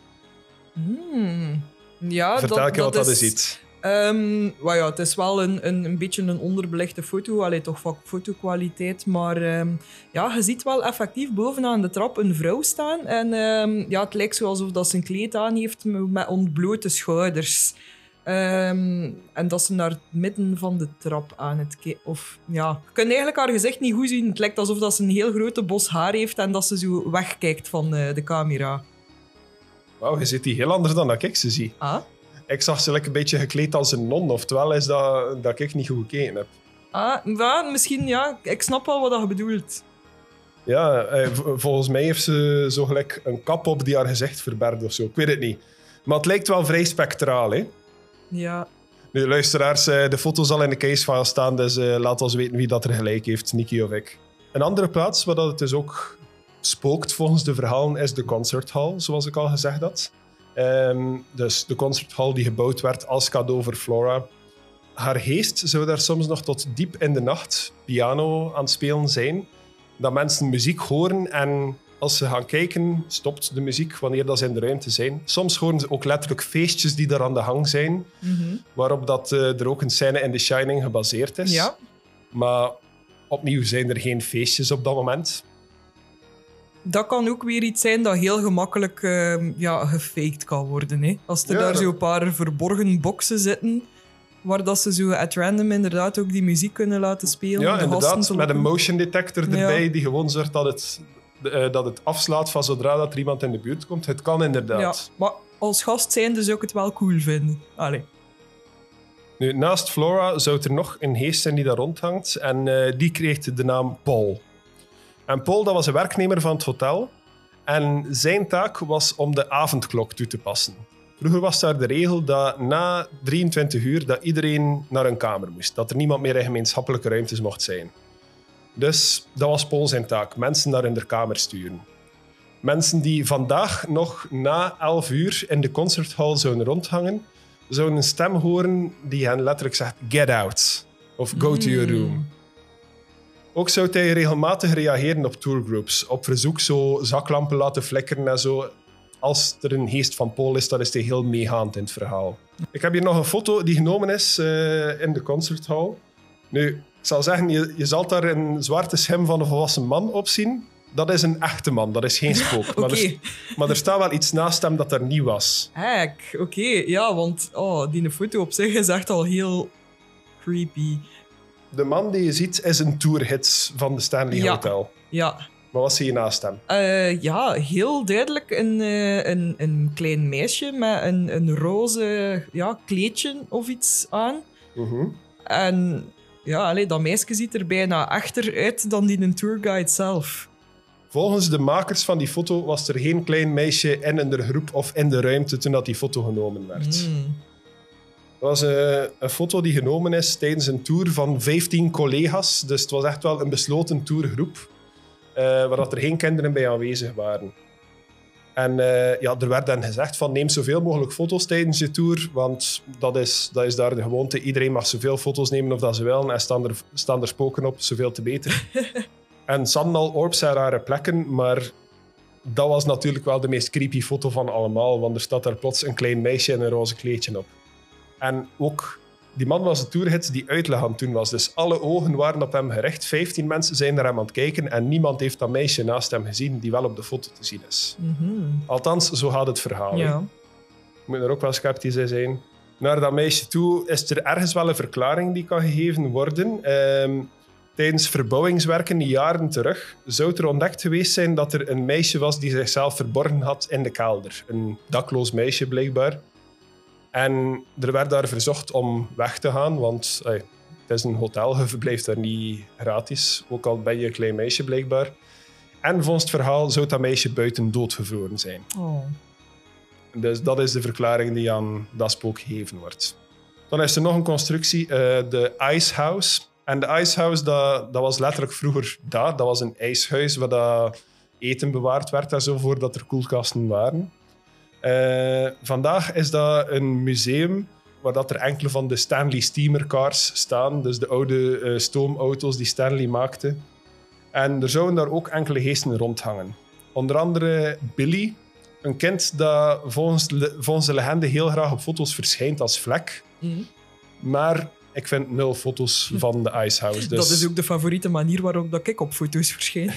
Hmm. Ja, Vertel dat, wat dat is... iets. Ehm, ja, het is wel een, een, een beetje een onderbelichte foto. Allee, toch van fotokwaliteit. Maar ehm, ja, je ziet wel effectief bovenaan de trap een vrouw staan. En ehm, ja, het lijkt zo alsof dat ze een kleed aan heeft met ontblote schouders. En dat ze naar het midden van de trap aan het kijken. Of ja, je kunt eigenlijk haar gezicht niet goed zien. Het lijkt alsof dat ze een heel grote bos haar heeft en dat ze zo wegkijkt van eh, de camera. Wauw, je ziet die heel anders dan dat ik ze zie. Ah? Ik zag ze lekker een beetje gekleed als een non, oftewel is dat, dat ik niet goed gekeken heb. Ah, ja, misschien ja. Ik snap wel wat dat je bedoelt. Ja, eh, volgens mij heeft ze zo gelijk een kap op die haar gezicht verbergt of zo. Ik weet het niet. Maar het lijkt wel vrij spectraal, hè? Ja. Nu, luisteraars, eh, de foto zal in de casefile staan, dus eh, laat ons weten wie dat er gelijk heeft, Nicky of ik. Een andere plaats waar dat het dus ook spookt volgens de verhalen is de concerthal, zoals ik al gezegd had. Ehm, dus de concerthal die gebouwd werd als cadeau voor Flora. Haar geest zou daar soms nog tot diep in de nacht piano aan het spelen zijn. Dat mensen muziek horen en als ze gaan kijken, stopt de muziek wanneer dat ze in de ruimte zijn. Soms horen ze ook letterlijk feestjes die daar aan de hang zijn Mhm. waarop dat, eh, er ook een scène in The Shining gebaseerd is. Ja. Maar opnieuw zijn er geen feestjes op dat moment. Dat kan ook weer iets zijn dat heel gemakkelijk ehm, ja, gefaked kan worden. Hè? Als er Ja, daar dat- zo een paar verborgen boxen zitten, waar dat ze zo at random inderdaad ook die muziek kunnen laten spelen. Ja, inderdaad. Met een motion detector erbij die gewoon zorgt dat het, eh, dat het afslaat van zodra dat er iemand in de buurt komt. Het kan Ja, inderdaad. maar als gast zijnde zou ik het wel cool vinden. Allee. Nu, naast Flora zou er nog een geest zijn die daar rondhangt. En eh, die kreeg de naam Paul. En Paul dat was een werknemer van het hotel. En zijn taak was om de avondklok toe te passen. Vroeger was daar de regel dat na 23 uur dat iedereen naar een kamer moest. Dat er niemand meer in gemeenschappelijke ruimtes mocht zijn. Dus dat was Paul zijn taak. Mensen naar hun kamer sturen. Mensen die vandaag nog na 11 uur in de concerthal zouden rondhangen, zouden een stem horen die hen letterlijk zegt: Get out. Of go to your room. Ook zou hij regelmatig reageren op tourgroups. Op verzoek zo zaklampen laten flikkeren en zo. Als er een geest van Paul is, dan is hij heel meegaand in het verhaal. Ik heb hier nog een foto die genomen is eh, in de concerthal. Nu, ik zal zeggen, je, je zal daar een zwarte schim van een volwassen man op zien. Dat is een echte man, dat is geen spook. maar, Oké. er, maar er staat wel iets naast hem dat er niet was. Hek, oké. Ja, want oh, die foto op zich is echt al heel creepy. De man die je ziet is een tourhits van de Stanley Ja. Hotel. Ja, Maar wat zie je naast hem? Eh, ja, heel duidelijk een, eh, een, een klein meisje met een, een roze ja, kleedje of iets aan. Mhm. En ja, allee, dat meisje ziet er bijna achter uit dan die een tourguide zelf. Volgens de makers van die foto was er geen klein meisje in een groep of in de ruimte toen dat die foto genomen werd. Hmm. Dat was eh, een foto die genomen is tijdens een tour van 15 collega's. Dus het was echt wel een besloten tourgroep, eh, waar dat er geen kinderen bij aanwezig waren. En eh, ja, er werd dan gezegd van neem zoveel mogelijk foto's tijdens je tour, want dat is, dat is daar de gewoonte. Iedereen mag zoveel foto's nemen of dat ze willen en staan er, staan er spoken op, zoveel te beter. en Sandal Orbs zijn rare plekken, maar dat was natuurlijk wel de meest creepy foto van allemaal, want er staat daar plots een klein meisje in een roze kleedje op. En ook, die man was de tourhit die uitleg aan het doen was. Dus alle ogen waren op hem gericht. 15 mensen zijn naar hem aan het kijken en niemand heeft dat meisje naast hem gezien die wel op de foto te zien is. Mhm. Althans, zo gaat het verhaal. Ja. Ik moet er ook wel sceptisch in zijn. Naar dat meisje toe is er ergens wel een verklaring die kan gegeven worden. Ehm, tijdens verbouwingswerken jaren terug zou er ontdekt geweest zijn dat er een meisje was die zichzelf verborgen had in de kelder. Een dakloos meisje blijkbaar. En er werd daar verzocht om weg te gaan, want het is een hotel, je verblijft daar niet gratis. Ook al ben je een klein meisje blijkbaar. En volgens het verhaal zou dat meisje buiten doodgevroren zijn. Oh. Dus dat is de verklaring die aan dat spook gegeven wordt. Dan is er nog een constructie, eh, de Ice House. En de Ice House, dat, dat was letterlijk vroeger dat. Dat was een ijshuis waar dat eten bewaard werd en zo, voordat er koelkasten waren. Eh, vandaag is dat een museum waar dat er enkele van de Stanley Steamer Cars staan. Dus de oude eh, stoomauto's die Stanley maakte. En er zouden daar ook enkele geesten rondhangen. Onder andere Billy, een kind dat volgens, de- volgens de legende heel graag op foto's verschijnt als vlek. Mhm. Maar ik vind nul foto's van de Icehouse. Dus Dat is ook de favoriete manier waarop dat ik op foto's verschijn.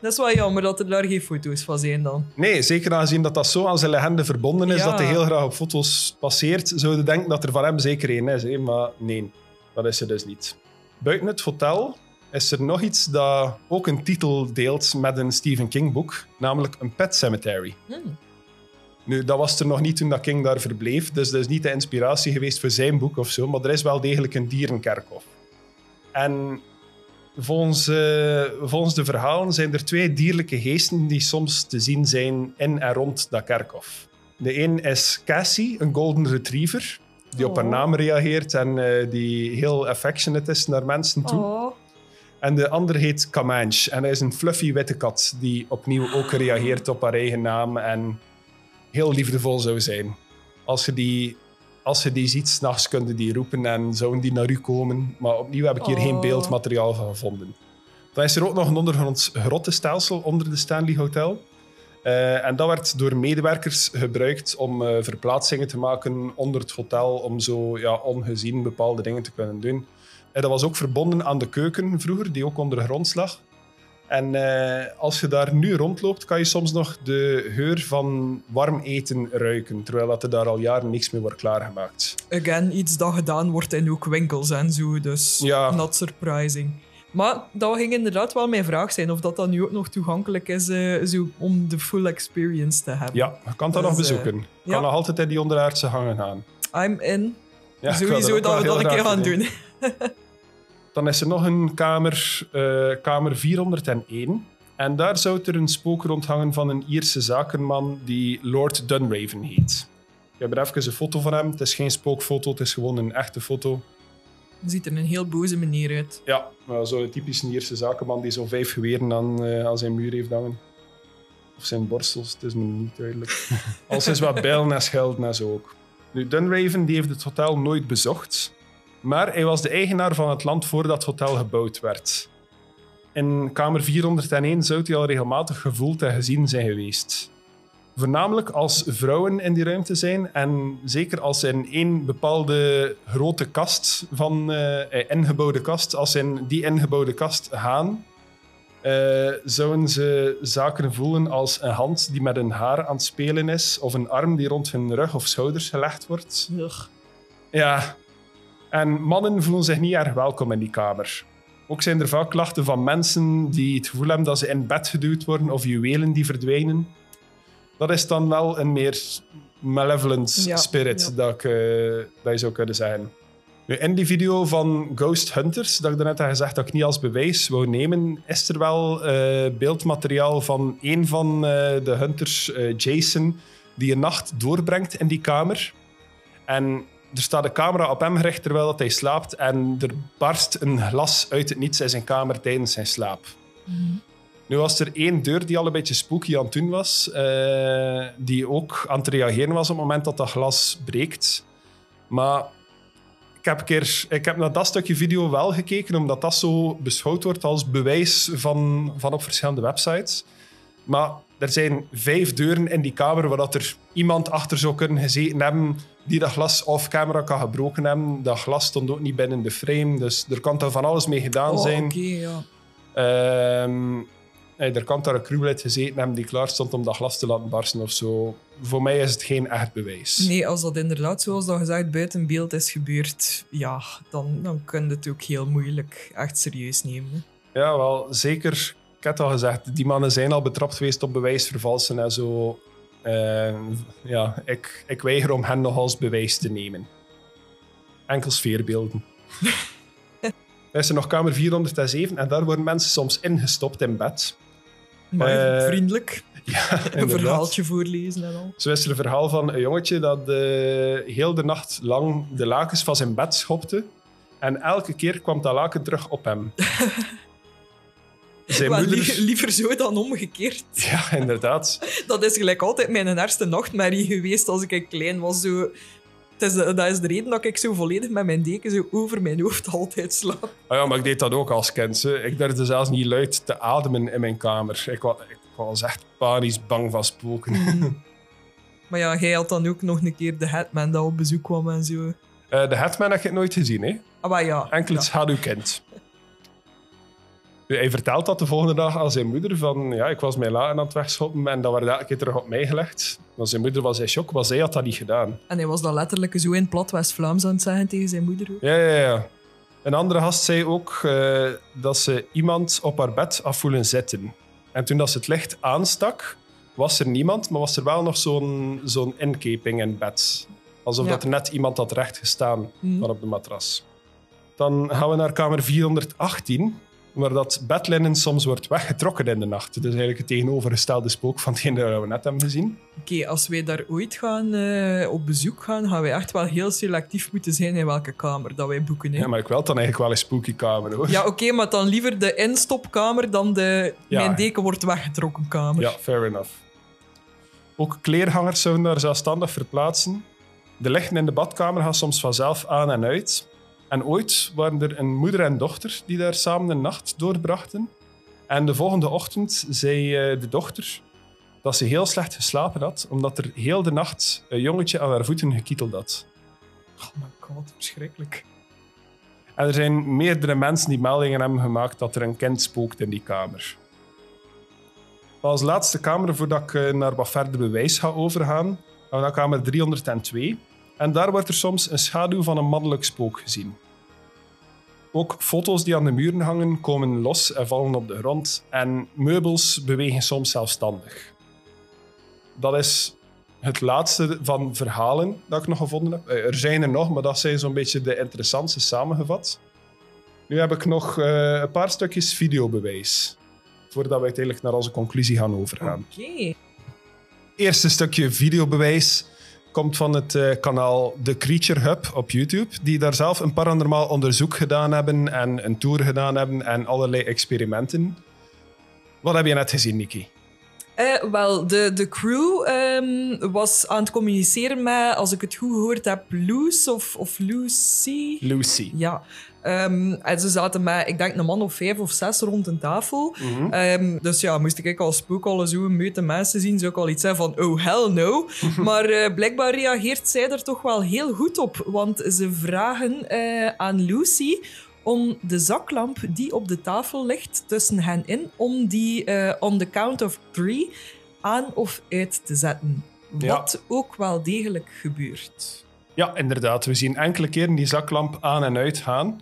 dat is wel jammer dat er daar geen foto's van zijn dan. Nee, zeker aangezien dat dat zo aan zijn legende verbonden is, Ja. dat hij heel graag op foto's passeert, zouden denken dat er van hem zeker één is. Hè? Maar nee, dat is er dus niet. Buiten het hotel is er nog iets dat ook een titel deelt met een Stephen King boek, namelijk een pet cemetery. Hmm. Nu, dat was er nog niet toen dat King daar verbleef, dus dat is niet de inspiratie geweest voor zijn boek of zo, maar er is wel degelijk een dierenkerkhof. En volgens, eh, volgens de verhalen zijn er twee dierlijke geesten die soms te zien zijn in en rond dat kerkhof. De een is Cassie, een golden retriever, die op haar Oh. naam reageert en eh, die heel affectionate is naar mensen toe. Oh. En de andere heet Comanche. En hij is een fluffy witte kat die opnieuw ook reageert op haar eigen naam en heel liefdevol zou zijn. Als je die, als je die ziet, s'nachts kun je die roepen en zouden die naar u komen. Maar opnieuw heb ik hier geen Oh. beeldmateriaal van gevonden. Dan is er ook nog een ondergronds grottenstelsel onder de Stanley Hotel. Eh, en dat werd door medewerkers gebruikt om eh, verplaatsingen te maken onder het hotel, om zo ja, ongezien bepaalde dingen te kunnen doen. En dat was ook verbonden aan de keuken vroeger, die ook onder de grond lag. En eh, als je daar nu rondloopt, kan je soms nog de geur van warm eten ruiken, terwijl dat er daar al jaren niks meer wordt klaargemaakt. Again, iets dat gedaan wordt in ook winkels en zo, dus Ja. not surprising. Maar dat ging inderdaad wel mijn vraag zijn, of dat dan nu ook nog toegankelijk is eh, zo, om de full experience te hebben. Ja, je kan dat Dus, nog eh, bezoeken. Je ja. kan nog altijd in die onderaardse hangen gaan. I'm in. Ja, Sowieso dat wel we dat een keer gaan doen. Dan is er nog een kamer, eh, kamer 401. En daar zou er een spook rondhangen van een Ierse zakenman die Lord Dunraven heet. Ik heb er even een foto van hem. Het is geen spookfoto, het is gewoon een echte foto. Ziet er een heel boze meneer uit. Ja, zo'n typische Ierse zakenman die zo'n vijf geweren aan, eh, aan zijn muur heeft hangen. Of zijn borstels, het is me niet duidelijk. Als is wat bijlen en schelden en zo ook. Nu, Dunraven die heeft het hotel nooit bezocht. Maar hij was de eigenaar van het land voordat het hotel gebouwd werd. In kamer 401 zou hij al regelmatig gevoeld en gezien zijn geweest. Voornamelijk als vrouwen in die ruimte zijn en zeker als ze in één bepaalde grote kast van eh, ingebouwde kast, als ze in die ingebouwde kast gaan, eh, zouden ze zaken voelen als een hand die met een haar aan het spelen is, of een arm die rond hun rug of schouders gelegd wordt. Ugh. Ja, en mannen voelen zich niet erg welkom in die kamer. Ook zijn er vaak klachten van mensen die het gevoel hebben dat ze in bed geduwd worden of juwelen die verdwijnen. Dat is dan wel een meer malevolent Ja, spirit, ja. Dat, ik, eh, dat je zou kunnen zeggen. Nu, in die video van Ghost Hunters, dat ik daarnet had gezegd dat ik niet als bewijs wou nemen, is er wel eh, beeldmateriaal van een van eh, de hunters, Jason, die een nacht doorbrengt in die kamer. En er staat een camera op hem gericht terwijl dat hij slaapt en er barst een glas uit het niets in zijn kamer tijdens zijn slaap. Nu was er één deur die al een beetje spooky aan het doen was, eh, die ook aan het reageren was op het moment dat dat glas breekt. Maar ik heb, een keer, ik heb naar dat stukje video wel gekeken, omdat dat zo beschouwd wordt als bewijs van, van op verschillende websites. Maar er zijn vijf deuren in die kamer waar dat er iemand achter zou kunnen gezeten hebben die dat glas off-camera kan gebroken hebben. Dat glas stond ook niet binnen de frame, dus er kan er van alles mee gedaan Oh, zijn. oké, ja. Ehm, hey, er kan daar een crewlid gezeten hebben die klaar stond om dat glas te laten barsten of zo. Voor mij is het geen echt bewijs. Nee, als dat inderdaad, zoals dat gezegd, buiten beeld is gebeurd, ja, dan, dan kun je het ook heel moeilijk echt serieus nemen. hè. Ja, wel, zeker. Het al gezegd, die mannen zijn al betrapt geweest op bewijsvervalsen en zo. Ja, ik, ik weiger om hen nog als bewijs te nemen. Enkel sfeerbeelden. Er is er nog kamer 407 en daar worden mensen soms ingestopt in bed. Maar Eh, vriendelijk, Ja, een verhaaltje voorlezen en al. Zo is er een verhaal van een jongetje dat eh, heel de nacht lang de lakens van zijn bed schopte. En elke keer kwam dat laken terug op hem. Zijn Maar li- liever zo dan omgekeerd. Ja, inderdaad. Dat is gelijk altijd mijn ergste nachtmerrie geweest als ik klein was. Zo. Het is, de- dat is de reden dat ik zo volledig met mijn deken zo over mijn hoofd altijd slaap. Ah ja, maar ik deed dat ook als kind. hè. Ik durfde zelfs niet luid te ademen in mijn kamer. Ik was, ik was echt panisch bang van spoken. Maar ja, jij had dan ook nog een keer de Hatman dat op bezoek kwam en zo. Eh, de Hetman heb ik nooit gezien, hè? Ah, maar ja. Enkel het ja. schaduwkind. Hij vertelt dat de volgende dag aan zijn moeder. Van, ja, ik was mijn laken aan het wegschoppen en dat werd elke keer terug op mij gelegd. Maar zijn moeder was in shock, want zij had dat niet gedaan. En hij was dan letterlijk zo in plat West-Vlaams aan het zeggen tegen zijn moeder. ook. Ja, ja, ja. Een andere gast zei ook eh, dat ze iemand op haar bed af voelen zitten. En toen dat ze het licht aanstak, was er niemand, maar was er wel nog zo'n zo'n inkeping in bed. Alsof Ja. dat er net iemand had recht gestaan Mhm. van op de matras. Dan gaan we naar kamer 418, waar dat bedlinnen soms wordt weggetrokken in de nacht. Dat is eigenlijk het tegenovergestelde spook van hetgeen dat we net hebben gezien. Oké, als wij daar ooit gaan, eh, op bezoek gaan, gaan wij echt wel heel selectief moeten zijn in welke kamer dat wij boeken. Hè? Ja, maar ik wil dan eigenlijk wel een spooky kamer, hoor. Ja, oké, maar dan liever de instopkamer dan de Ja. mijn deken wordt weggetrokken kamer. Ja, fair enough. Ook kleerhangers zouden daar zelfstandig verplaatsen. De lichten in de badkamer gaan soms vanzelf aan en uit. En ooit waren er een moeder en dochter die daar samen een nacht doorbrachten. En de volgende ochtend zei eh, de dochter dat ze heel slecht geslapen had, omdat er heel de nacht een jongetje aan haar voeten gekieteld had. Oh my god, verschrikkelijk. En er zijn meerdere mensen die meldingen hebben gemaakt dat er een kind spookt in die kamer. Als laatste kamer, voordat ik eh, naar wat verder bewijs ga overgaan, gaan we naar kamer 302. En daar wordt er soms een schaduw van een mannelijk spook gezien. Ook foto's die aan de muren hangen komen los en vallen op de grond. En meubels bewegen soms zelfstandig. Dat is het laatste van verhalen dat ik nog gevonden heb. Eh, Er zijn er nog, maar dat zijn zo'n beetje de interessantste samengevat. Nu heb ik nog eh, een paar stukjes videobewijs. Voordat we uiteindelijk naar onze conclusie gaan overgaan. Oké. eerste stukje videobewijs komt van het eh, kanaal The Creature Hub op YouTube, die daar zelf een paranormaal onderzoek gedaan hebben en een tour gedaan hebben en allerlei experimenten. Wat heb je net gezien, Nikki? Eh, wel, de, de crew ehm, was aan het communiceren met, als ik het goed gehoord heb, Loes of, of Lucy. Lucy. Ja. Ehm, en ze zaten met, ik denk, een man of vijf of zes rond een tafel. Mhm. Ehm, dus ja, moest ik als spook al zo een meute mensen zien, zou ik al iets zeggen van, oh hell no. maar eh, blijkbaar reageert zij er toch wel heel goed op. Want ze vragen eh, aan Lucy om de zaklamp die op de tafel ligt tussen hen in, om die eh, on the count of three aan of uit te zetten. Ja. Wat ook wel degelijk gebeurt. Ja, inderdaad. We zien enkele keren die zaklamp aan en uit gaan.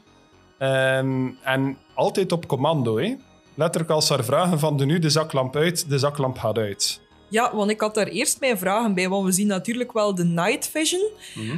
Ehm, en altijd op commando. Hè? Letterlijk als ze haar vragen van de nu de zaklamp uit, de zaklamp gaat uit. Ja, want ik had daar eerst mijn vragen bij, want we zien natuurlijk wel de night vision.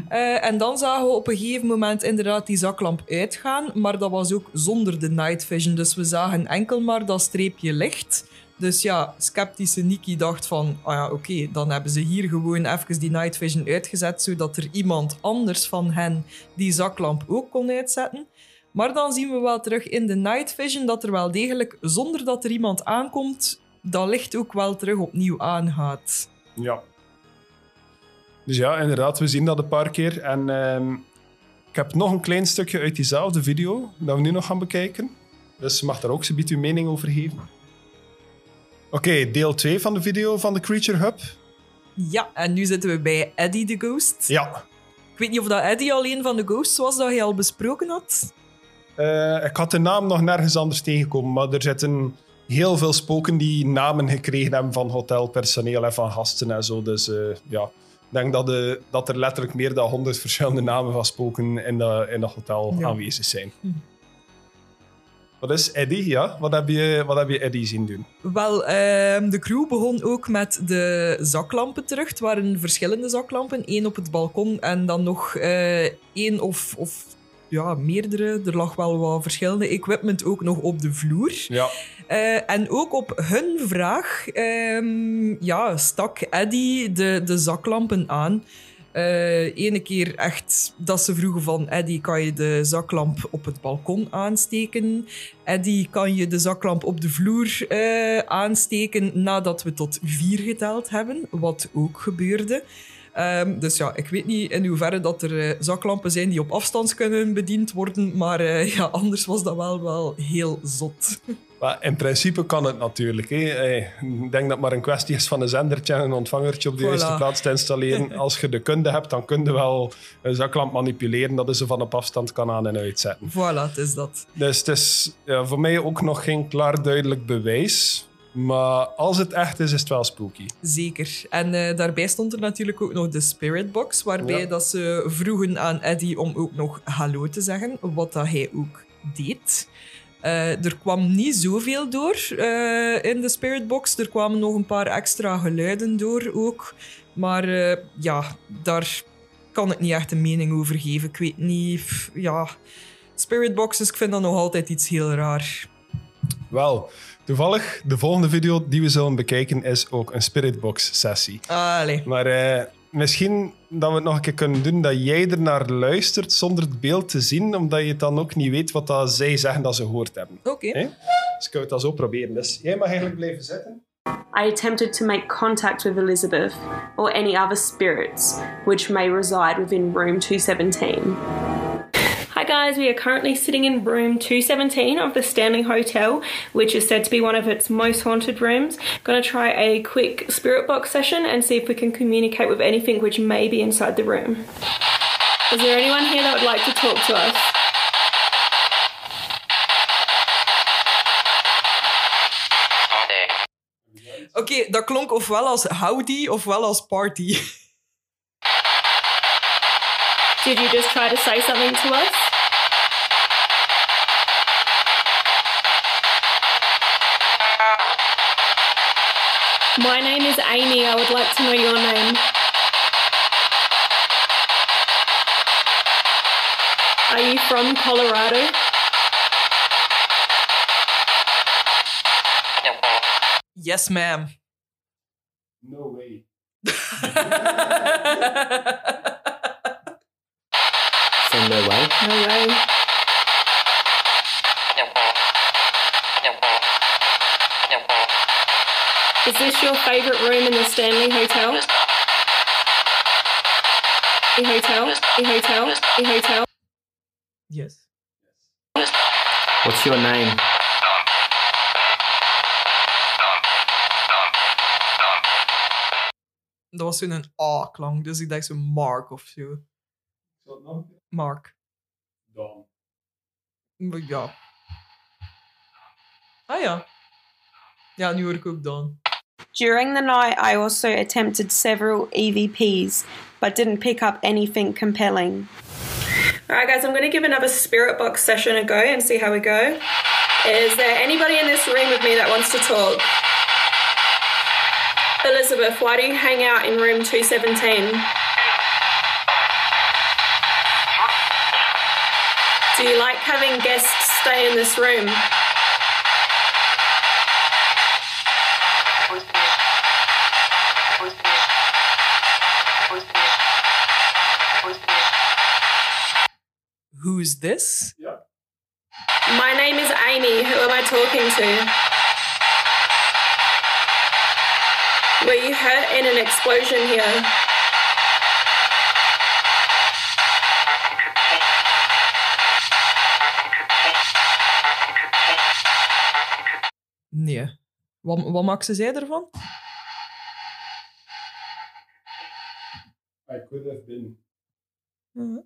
Eh, en dan zagen we op een gegeven moment inderdaad die zaklamp uitgaan, maar dat was ook zonder de night vision. Dus we zagen enkel maar dat streepje licht. Dus ja, sceptische Nikki dacht van, ah ja, oké, dan hebben ze hier gewoon even die night vision uitgezet, zodat er iemand anders van hen die zaklamp ook kon uitzetten. Maar dan zien we wel terug in de night vision dat er wel degelijk, zonder dat er iemand aankomt, dat licht ook wel terug opnieuw aangaat. Ja. Dus ja, inderdaad, we zien dat een paar keer. En ehm, ik heb nog een klein stukje uit diezelfde video dat we nu nog gaan bekijken. Dus je mag daar ook zo'n uw mening over geven. Oké, deel 2 van de video van de Creature Hub. Ja, en nu zitten we bij Eddie the Ghost. Ja, Ik weet niet of dat Eddie alleen van de Ghosts was dat hij al besproken had. Eh, ik had de naam nog nergens anders tegengekomen, maar er zitten heel veel spoken die namen gekregen hebben van hotelpersoneel en van gasten en zo. Dus eh, ja, ik denk dat, de, dat er letterlijk meer dan honderd verschillende namen van spoken in dat in dat hotel Ja. aanwezig zijn. Wat is Eddie? Ja, wat heb je, wat heb je Eddie zien doen? Wel, ehm, de crew begon ook met de zaklampen terug. Het waren verschillende zaklampen. één op het balkon en dan nog eh, één of, of ja, meerdere. Er lag wel wat verschillende equipment ook nog op de vloer. Ja, Eh, en ook op hun vraag ehm, ja, stak Eddie de, de zaklampen aan. Eh ene keer echt dat ze vroegen van Eddie, kan je de zaklamp op het balkon aansteken? Eddie, kan je de zaklamp op de vloer eh, aansteken nadat we tot vier geteld hebben? Wat ook gebeurde. Ehm, dus ja, ik weet niet in hoeverre dat er eh, zaklampen zijn die op afstand kunnen bediend worden, maar eh, ja, anders was dat wel, wel heel zot. maar in principe kan het natuurlijk. Hè. Ik denk dat het maar een kwestie is van een zendertje en een ontvangertje op de Voilà. juiste plaats te installeren. Als je de kunde hebt, dan kun je wel een zaklamp manipuleren dat je ze van op afstand kan aan- en uitzetten. Voilà, het is dat. Dus het is ja, voor mij ook nog geen klaar duidelijk bewijs. Maar als het echt is, is het wel spooky. Zeker. En eh, daarbij stond er natuurlijk ook nog de Spirit Box, waarbij Ja. dat ze vroegen aan Eddie om ook nog hallo te zeggen, wat dat hij ook deed. Eh, er kwam niet zoveel door eh, in de Spirit Box. Er kwamen nog een paar extra geluiden door ook. Maar ja, daar kan ik niet echt een mening over geven. Ik weet niet. Ja, Spirit Boxes, ik vind dat nog altijd iets heel raar. Wel, toevallig, de volgende video die we zullen bekijken is ook een Spiritbox sessie. Allee. Maar eh, misschien dat we het nog een keer kunnen doen dat jij er naar luistert zonder het beeld te zien, omdat je dan ook niet weet wat dat zij zeggen dat ze gehoord hebben. Oké. Dus ik kan het dan zo proberen. Dus jij mag eigenlijk blijven zitten. I attempted to make contact with Elizabeth or any other spirits which may reside within room 217. Guys, we are currently sitting in room 217 of the Stanley Hotel, which is said to be one of its most haunted rooms. Gonna try a quick spirit box session and see if we can communicate with anything which may be inside the room. Is there anyone here that would like to talk to us? Oké, dat klonk ofwel als howdy ofwel als party. Did you just try to say something to us? My name is Amy. I would like to know your name. Are you from Colorado? Yes, ma'am. No way. no way? No way. Is this your favourite room in the Stanley Hotel? The hotel? The hotel? The hotel? yes. What's your name? Dat was zo'n A-klank, dus ik dacht zo Mark of zo. Mark. Maar Ja. Ah ja. Ja, nu hoor ik ook Dan. During the night, I also attempted several EVPs, but didn't pick up anything compelling. Alright, guys, I'm going to give another spirit box session a go and see how we go. Is there anybody in this room with me that wants to talk? Elizabeth, why do you hang out in room 217? Do you like having guests stay in this room? Who's this? My name is Amy. Who am I talking to? Were you hurt in an explosion here? Nee. Wat, wat maakte zij ervan? I could have been. Mhm.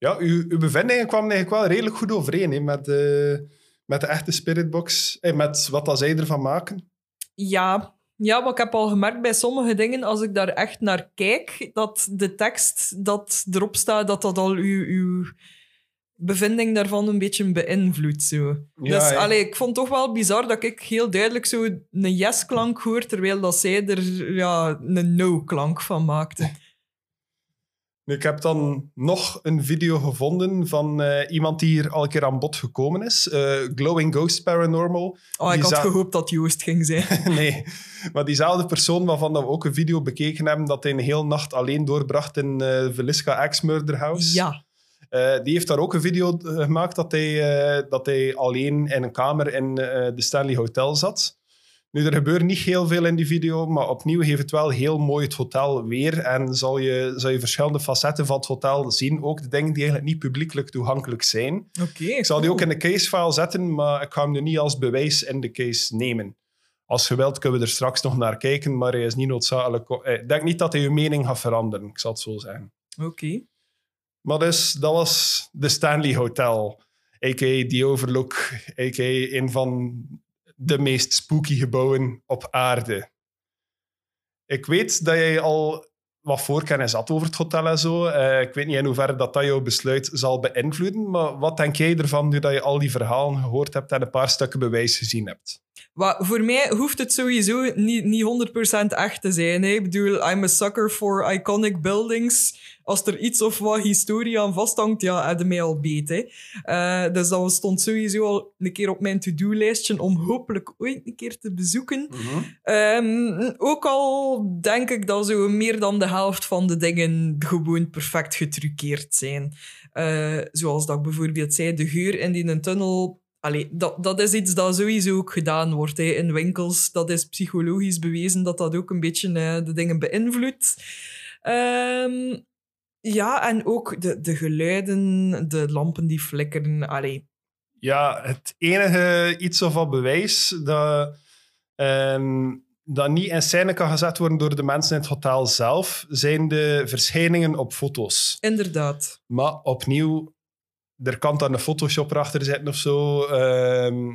Ja, uw, uw bevindingen kwamen eigenlijk wel redelijk goed overeen hè, met, eh, met de echte Spiritbox. En met wat dat zij ervan maken. Ja. ja, maar ik heb al gemerkt bij sommige dingen, als ik daar echt naar kijk, dat de tekst dat erop staat, dat dat al uw, uw bevinding daarvan een beetje beïnvloedt. Zo. Ja, dus ja. allee, ik vond het toch wel bizar dat ik heel duidelijk zo een yes-klank hoor, terwijl dat zij er ja, een no-klank van maakte. Ik heb dan nog een video gevonden van eh, iemand die hier al een keer aan bod gekomen is. Eh, Glowing Ghost Paranormal. Oh, ik had gehoopt dat Joost ging zijn. nee, maar diezelfde persoon waarvan we ook een video bekeken hebben, dat hij een hele nacht alleen doorbracht in eh Velisca X Murder House. Ja. Die heeft daar ook een video gemaakt dat hij, dat hij alleen in een kamer in de Stanley Hotel zat. Nu, er gebeurt niet heel veel in die video, maar opnieuw geeft het wel heel mooi het hotel weer. En zal je, zal je verschillende facetten van het hotel zien. Ook de dingen die eigenlijk niet publiekelijk toegankelijk zijn. Oké. Ik zal die ook in de casefile zetten, maar ik ga hem nu niet als bewijs in de case nemen. Als je wilt, kunnen we er straks nog naar kijken, maar hij is niet noodzakelijk... eh, Ik denk niet dat hij je mening gaat veranderen, ik zal het zo zeggen. Oké. Maar dus, dat was de Stanley Hotel, a.k.a. The Overlook, a.k.a. een van de meest spooky gebouwen op aarde. Ik weet dat jij al wat voorkennis had over het hotel en zo. Eh, ik weet niet in hoeverre dat, dat jouw besluit zal beïnvloeden, maar wat denk jij ervan nu dat je al die verhalen gehoord hebt en een paar stukken bewijs gezien hebt? Wa- voor mij hoeft het sowieso niet, niet 100% echt te zijn. Hè. Ik bedoel, I'm a sucker for iconic buildings. Als er iets of wat historie aan vasthangt, ja, had mij al beet. Eh, dus dat stond sowieso al een keer op mijn to-do-lijstje om hopelijk ooit een keer te bezoeken. Ehm, ook al denk ik dat zo meer dan de helft van de dingen gewoon perfect getruckeerd zijn. Eh, zoals dat ik bijvoorbeeld zei, de geur in die een tunnel. Allee, dat, dat is iets dat sowieso ook gedaan wordt hè, in winkels. Dat is psychologisch bewezen dat dat ook een beetje eh, de dingen beïnvloedt. Ehm, ja, en ook de, de geluiden, de lampen die flikkeren. Allee, Ja, het enige iets of wat bewijs dat, ehm, dat niet in scène kan gezet worden door de mensen in het hotel zelf, zijn de verschijningen op foto's. inderdaad. Maar opnieuw, er kan dan een Photoshop erachter zitten of zo. Ehm,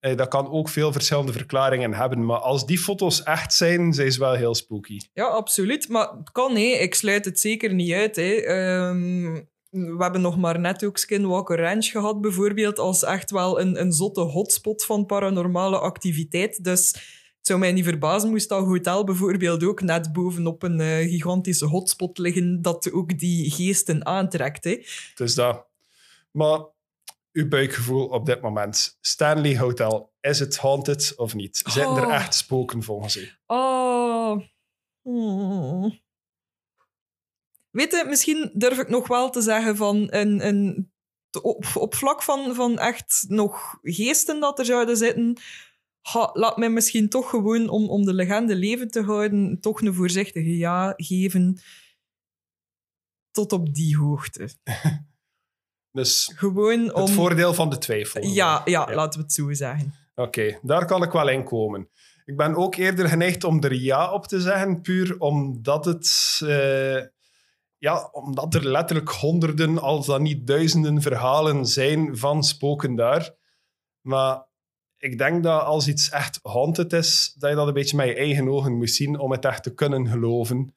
eh, dat kan ook veel verschillende verklaringen hebben. Maar als die foto's echt zijn, zijn ze wel heel spooky. Ja, absoluut. Maar het kan, hè. ik sluit het zeker niet uit. Hè. Ehm, we hebben nog maar net ook Skinwalker Ranch gehad, bijvoorbeeld, als echt wel een, een zotte hotspot van paranormale activiteit. Dus het zou mij niet verbazen moest dat hotel bijvoorbeeld ook net bovenop een eh, gigantische hotspot liggen, dat ook die geesten aantrekt. Hè. Dus dat. Maar uw buikgevoel op dit moment? Stanley Hotel, is het haunted of niet? Zitten er Oh. echt spoken volgens u? Oh. Hmm. Weet je, misschien durf ik nog wel te zeggen van een, een, op, op vlak van, van echt nog geesten dat er zouden zitten. Ha, laat mij misschien toch gewoon, om, om de legende leven te houden, toch een voorzichtige ja geven. Tot op die hoogte. Dus Gewoon om. het voordeel van de twijfel. ja, ja, Ja. laten we het zo zeggen. Oké, daar kan ik wel in komen. Ik ben ook eerder geneigd om er ja op te zeggen, puur omdat het... eh, ja, omdat er letterlijk honderden, als dan niet duizenden verhalen zijn van spoken daar. Maar ik denk dat als iets echt haunted is, dat je dat een beetje met je eigen ogen moet zien om het echt te kunnen geloven.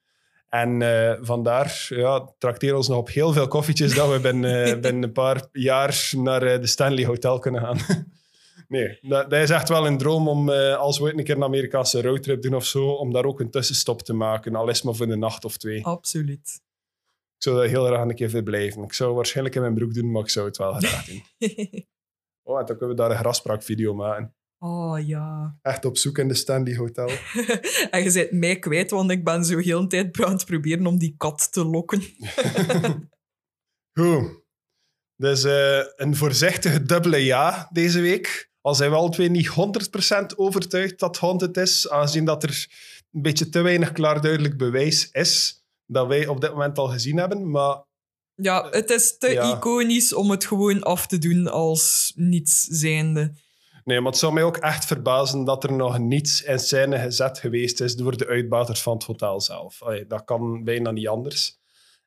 En eh, vandaar ja, trakteren ons nog op heel veel koffietjes dat we binnen, eh, binnen een paar jaar naar eh, de Stanley Hotel kunnen gaan. nee, dat, dat is echt wel een droom om, als we ooit een keer een Amerikaanse roadtrip doen of zo, om daar ook een tussenstop te maken, al is het maar voor een nacht of twee. Absoluut. Ik zou dat heel graag een keer verblijven. Ik zou waarschijnlijk in mijn broek doen, maar ik zou het wel graag doen. Oh, en dan kunnen we daar een graspraakvideo maken. Oh ja. Echt op zoek in de Stanley Hotel. En je bent mij kwijt, want ik ben zo heel de tijd aan het proberen om die kat te lokken. Goed. Dus eh, een voorzichtige dubbele ja deze week. Al zijn we alle twee niet 100% overtuigd dat haunted is, aangezien dat er een beetje te weinig klaar duidelijk bewijs is dat wij op dit moment al gezien hebben. Maar Ja, het is te Ja. iconisch om het gewoon af te doen als niets zijnde. Nee, maar het zou mij ook echt verbazen dat er nog niets in scène gezet geweest is door de uitbaters van het hotel zelf. Dat kan bijna niet anders.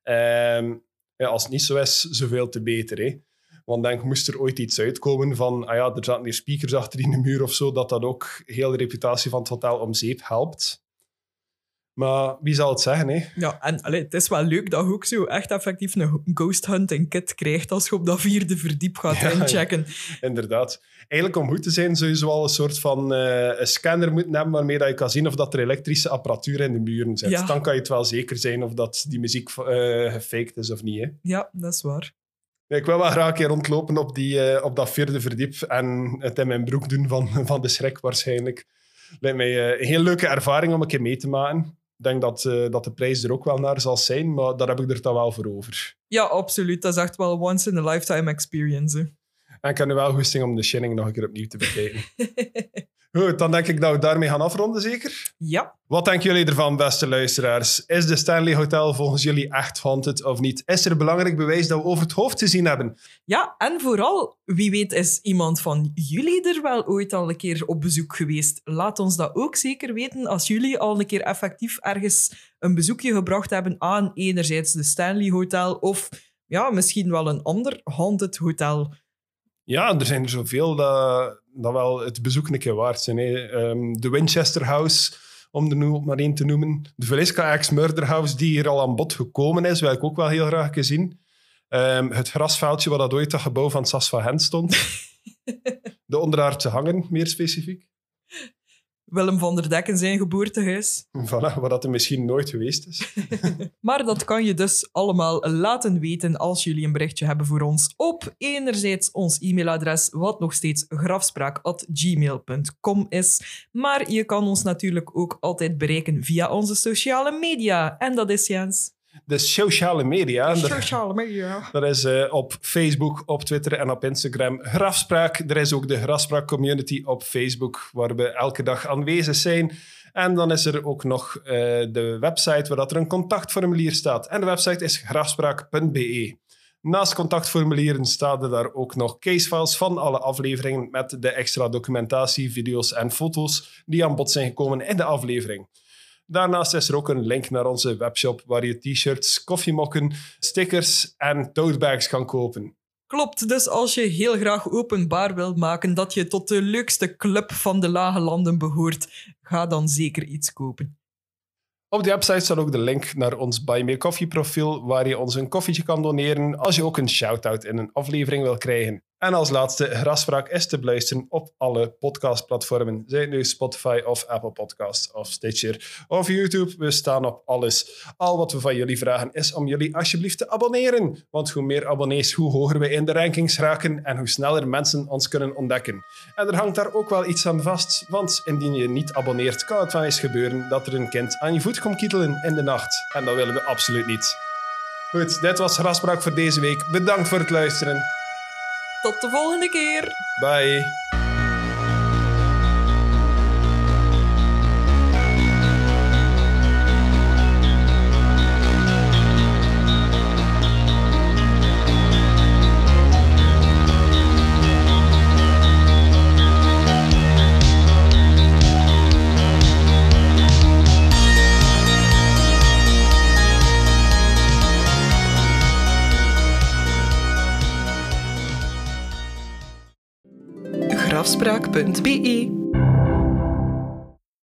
Ehm, ja, als het niet zo is, zoveel te beter. Hè? Want denk, moest er ooit iets uitkomen van, ah ja, er zaten hier speakers achter in de muur of zo, dat dat ook heel de reputatie van het hotel om zeep helpt. Maar wie zal het zeggen, hè? Ja, en allee, het is wel leuk dat je ook zo echt effectief een ghost hunting kit krijgt als je op dat vierde verdiep gaat Ja, ja. inchecken. Inderdaad. Eigenlijk om goed te zijn zou je zoal een soort van eh, een scanner moeten hebben waarmee dat je kan zien of dat er elektrische apparatuur in de muren zit. Ja. Dan kan je het wel zeker zijn of dat die muziek eh gefaked is of niet. Hè. Ja, dat is waar. Ik wil wel graag een keer rondlopen op, die, eh, op dat vierde verdiep en het in mijn broek doen van, van de schrik waarschijnlijk. Lijkt mij een heel leuke ervaring om een keer mee te maken. Denk dat, eh, dat de prijs er ook wel naar zal zijn, maar daar heb ik er dan wel voor over. Ja, absoluut. Dat is echt wel once in a lifetime experience. En ik heb nu wel goesting om de Shining nog een keer opnieuw te bekijken. Goed, dan denk ik dat we daarmee gaan afronden, zeker? Ja, Wat denken jullie ervan, beste luisteraars? Is de Stanley Hotel volgens jullie echt haunted of niet? Is er belangrijk bewijs dat we over het hoofd te zien hebben? Ja, en vooral, wie weet is iemand van jullie er wel ooit al een keer op bezoek geweest? Laat ons dat ook zeker weten als jullie al een keer effectief ergens een bezoekje gebracht hebben aan enerzijds de Stanley Hotel of ja, misschien wel een ander haunted hotel. Ja, er zijn er zoveel dat, dat wel het bezoek een keer waard zijn. Ehm, de Winchester House, om er nu maar één te noemen. De Velisca X Murder House, die hier al aan bod gekomen is, wil ik ook wel heel graag eens zien. Ehm, het grasveldje waar dat ooit dat gebouw van Sas van Gent stond. de onderaardse hangen, meer specifiek. Willem van der Dekken zijn geboortehuis. Voilà, waar dat er misschien nooit geweest is. Maar dat kan je dus allemaal laten weten als jullie een berichtje hebben voor ons op enerzijds ons e-mailadres, wat nog steeds grafspraak.gmail.com is. Maar je kan ons natuurlijk ook altijd bereiken via onze sociale media. En dat is Jens. De sociale media. Sociale. Dat is eh, op Facebook, op Twitter en op Instagram Grafspraak. Er is ook de Grafspraak Community op Facebook, waar we elke dag aanwezig zijn. En dan is er ook nog eh, de website waar dat er een contactformulier staat. En de website is grafspraak.be. Naast contactformulieren staan er daar ook nog casefiles van alle afleveringen met de extra documentatie, video's en foto's die aan bod zijn gekomen in de aflevering. Daarnaast is er ook een link naar onze webshop waar je t-shirts, koffiemokken, stickers en totebags kan kopen. Klopt, dus als je heel graag openbaar wilt maken dat je tot de leukste club van de lage landen behoort, ga dan zeker iets kopen. Op de website staat ook de link naar ons Buy Me Coffee profiel, waar je ons een koffietje kan doneren als je ook een shout-out in een aflevering wil krijgen. En als laatste, Graspraak is te beluisteren op alle podcastplatformen. Zijn nu Spotify of Apple Podcasts of Stitcher of YouTube. We staan op alles. Al wat we van jullie vragen is om jullie alsjeblieft te abonneren. Want hoe meer abonnees, hoe hoger we in de rankings raken en hoe sneller mensen ons kunnen ontdekken. En er hangt daar ook wel iets aan vast. Want indien je niet abonneert, kan het wel eens gebeuren dat er een kind aan je voet komt kietelen in de nacht. En dat willen we absoluut niet. Goed, dit was Graspraak voor deze week. Bedankt voor het luisteren. Tot de volgende keer. Bye. Grafspraak.be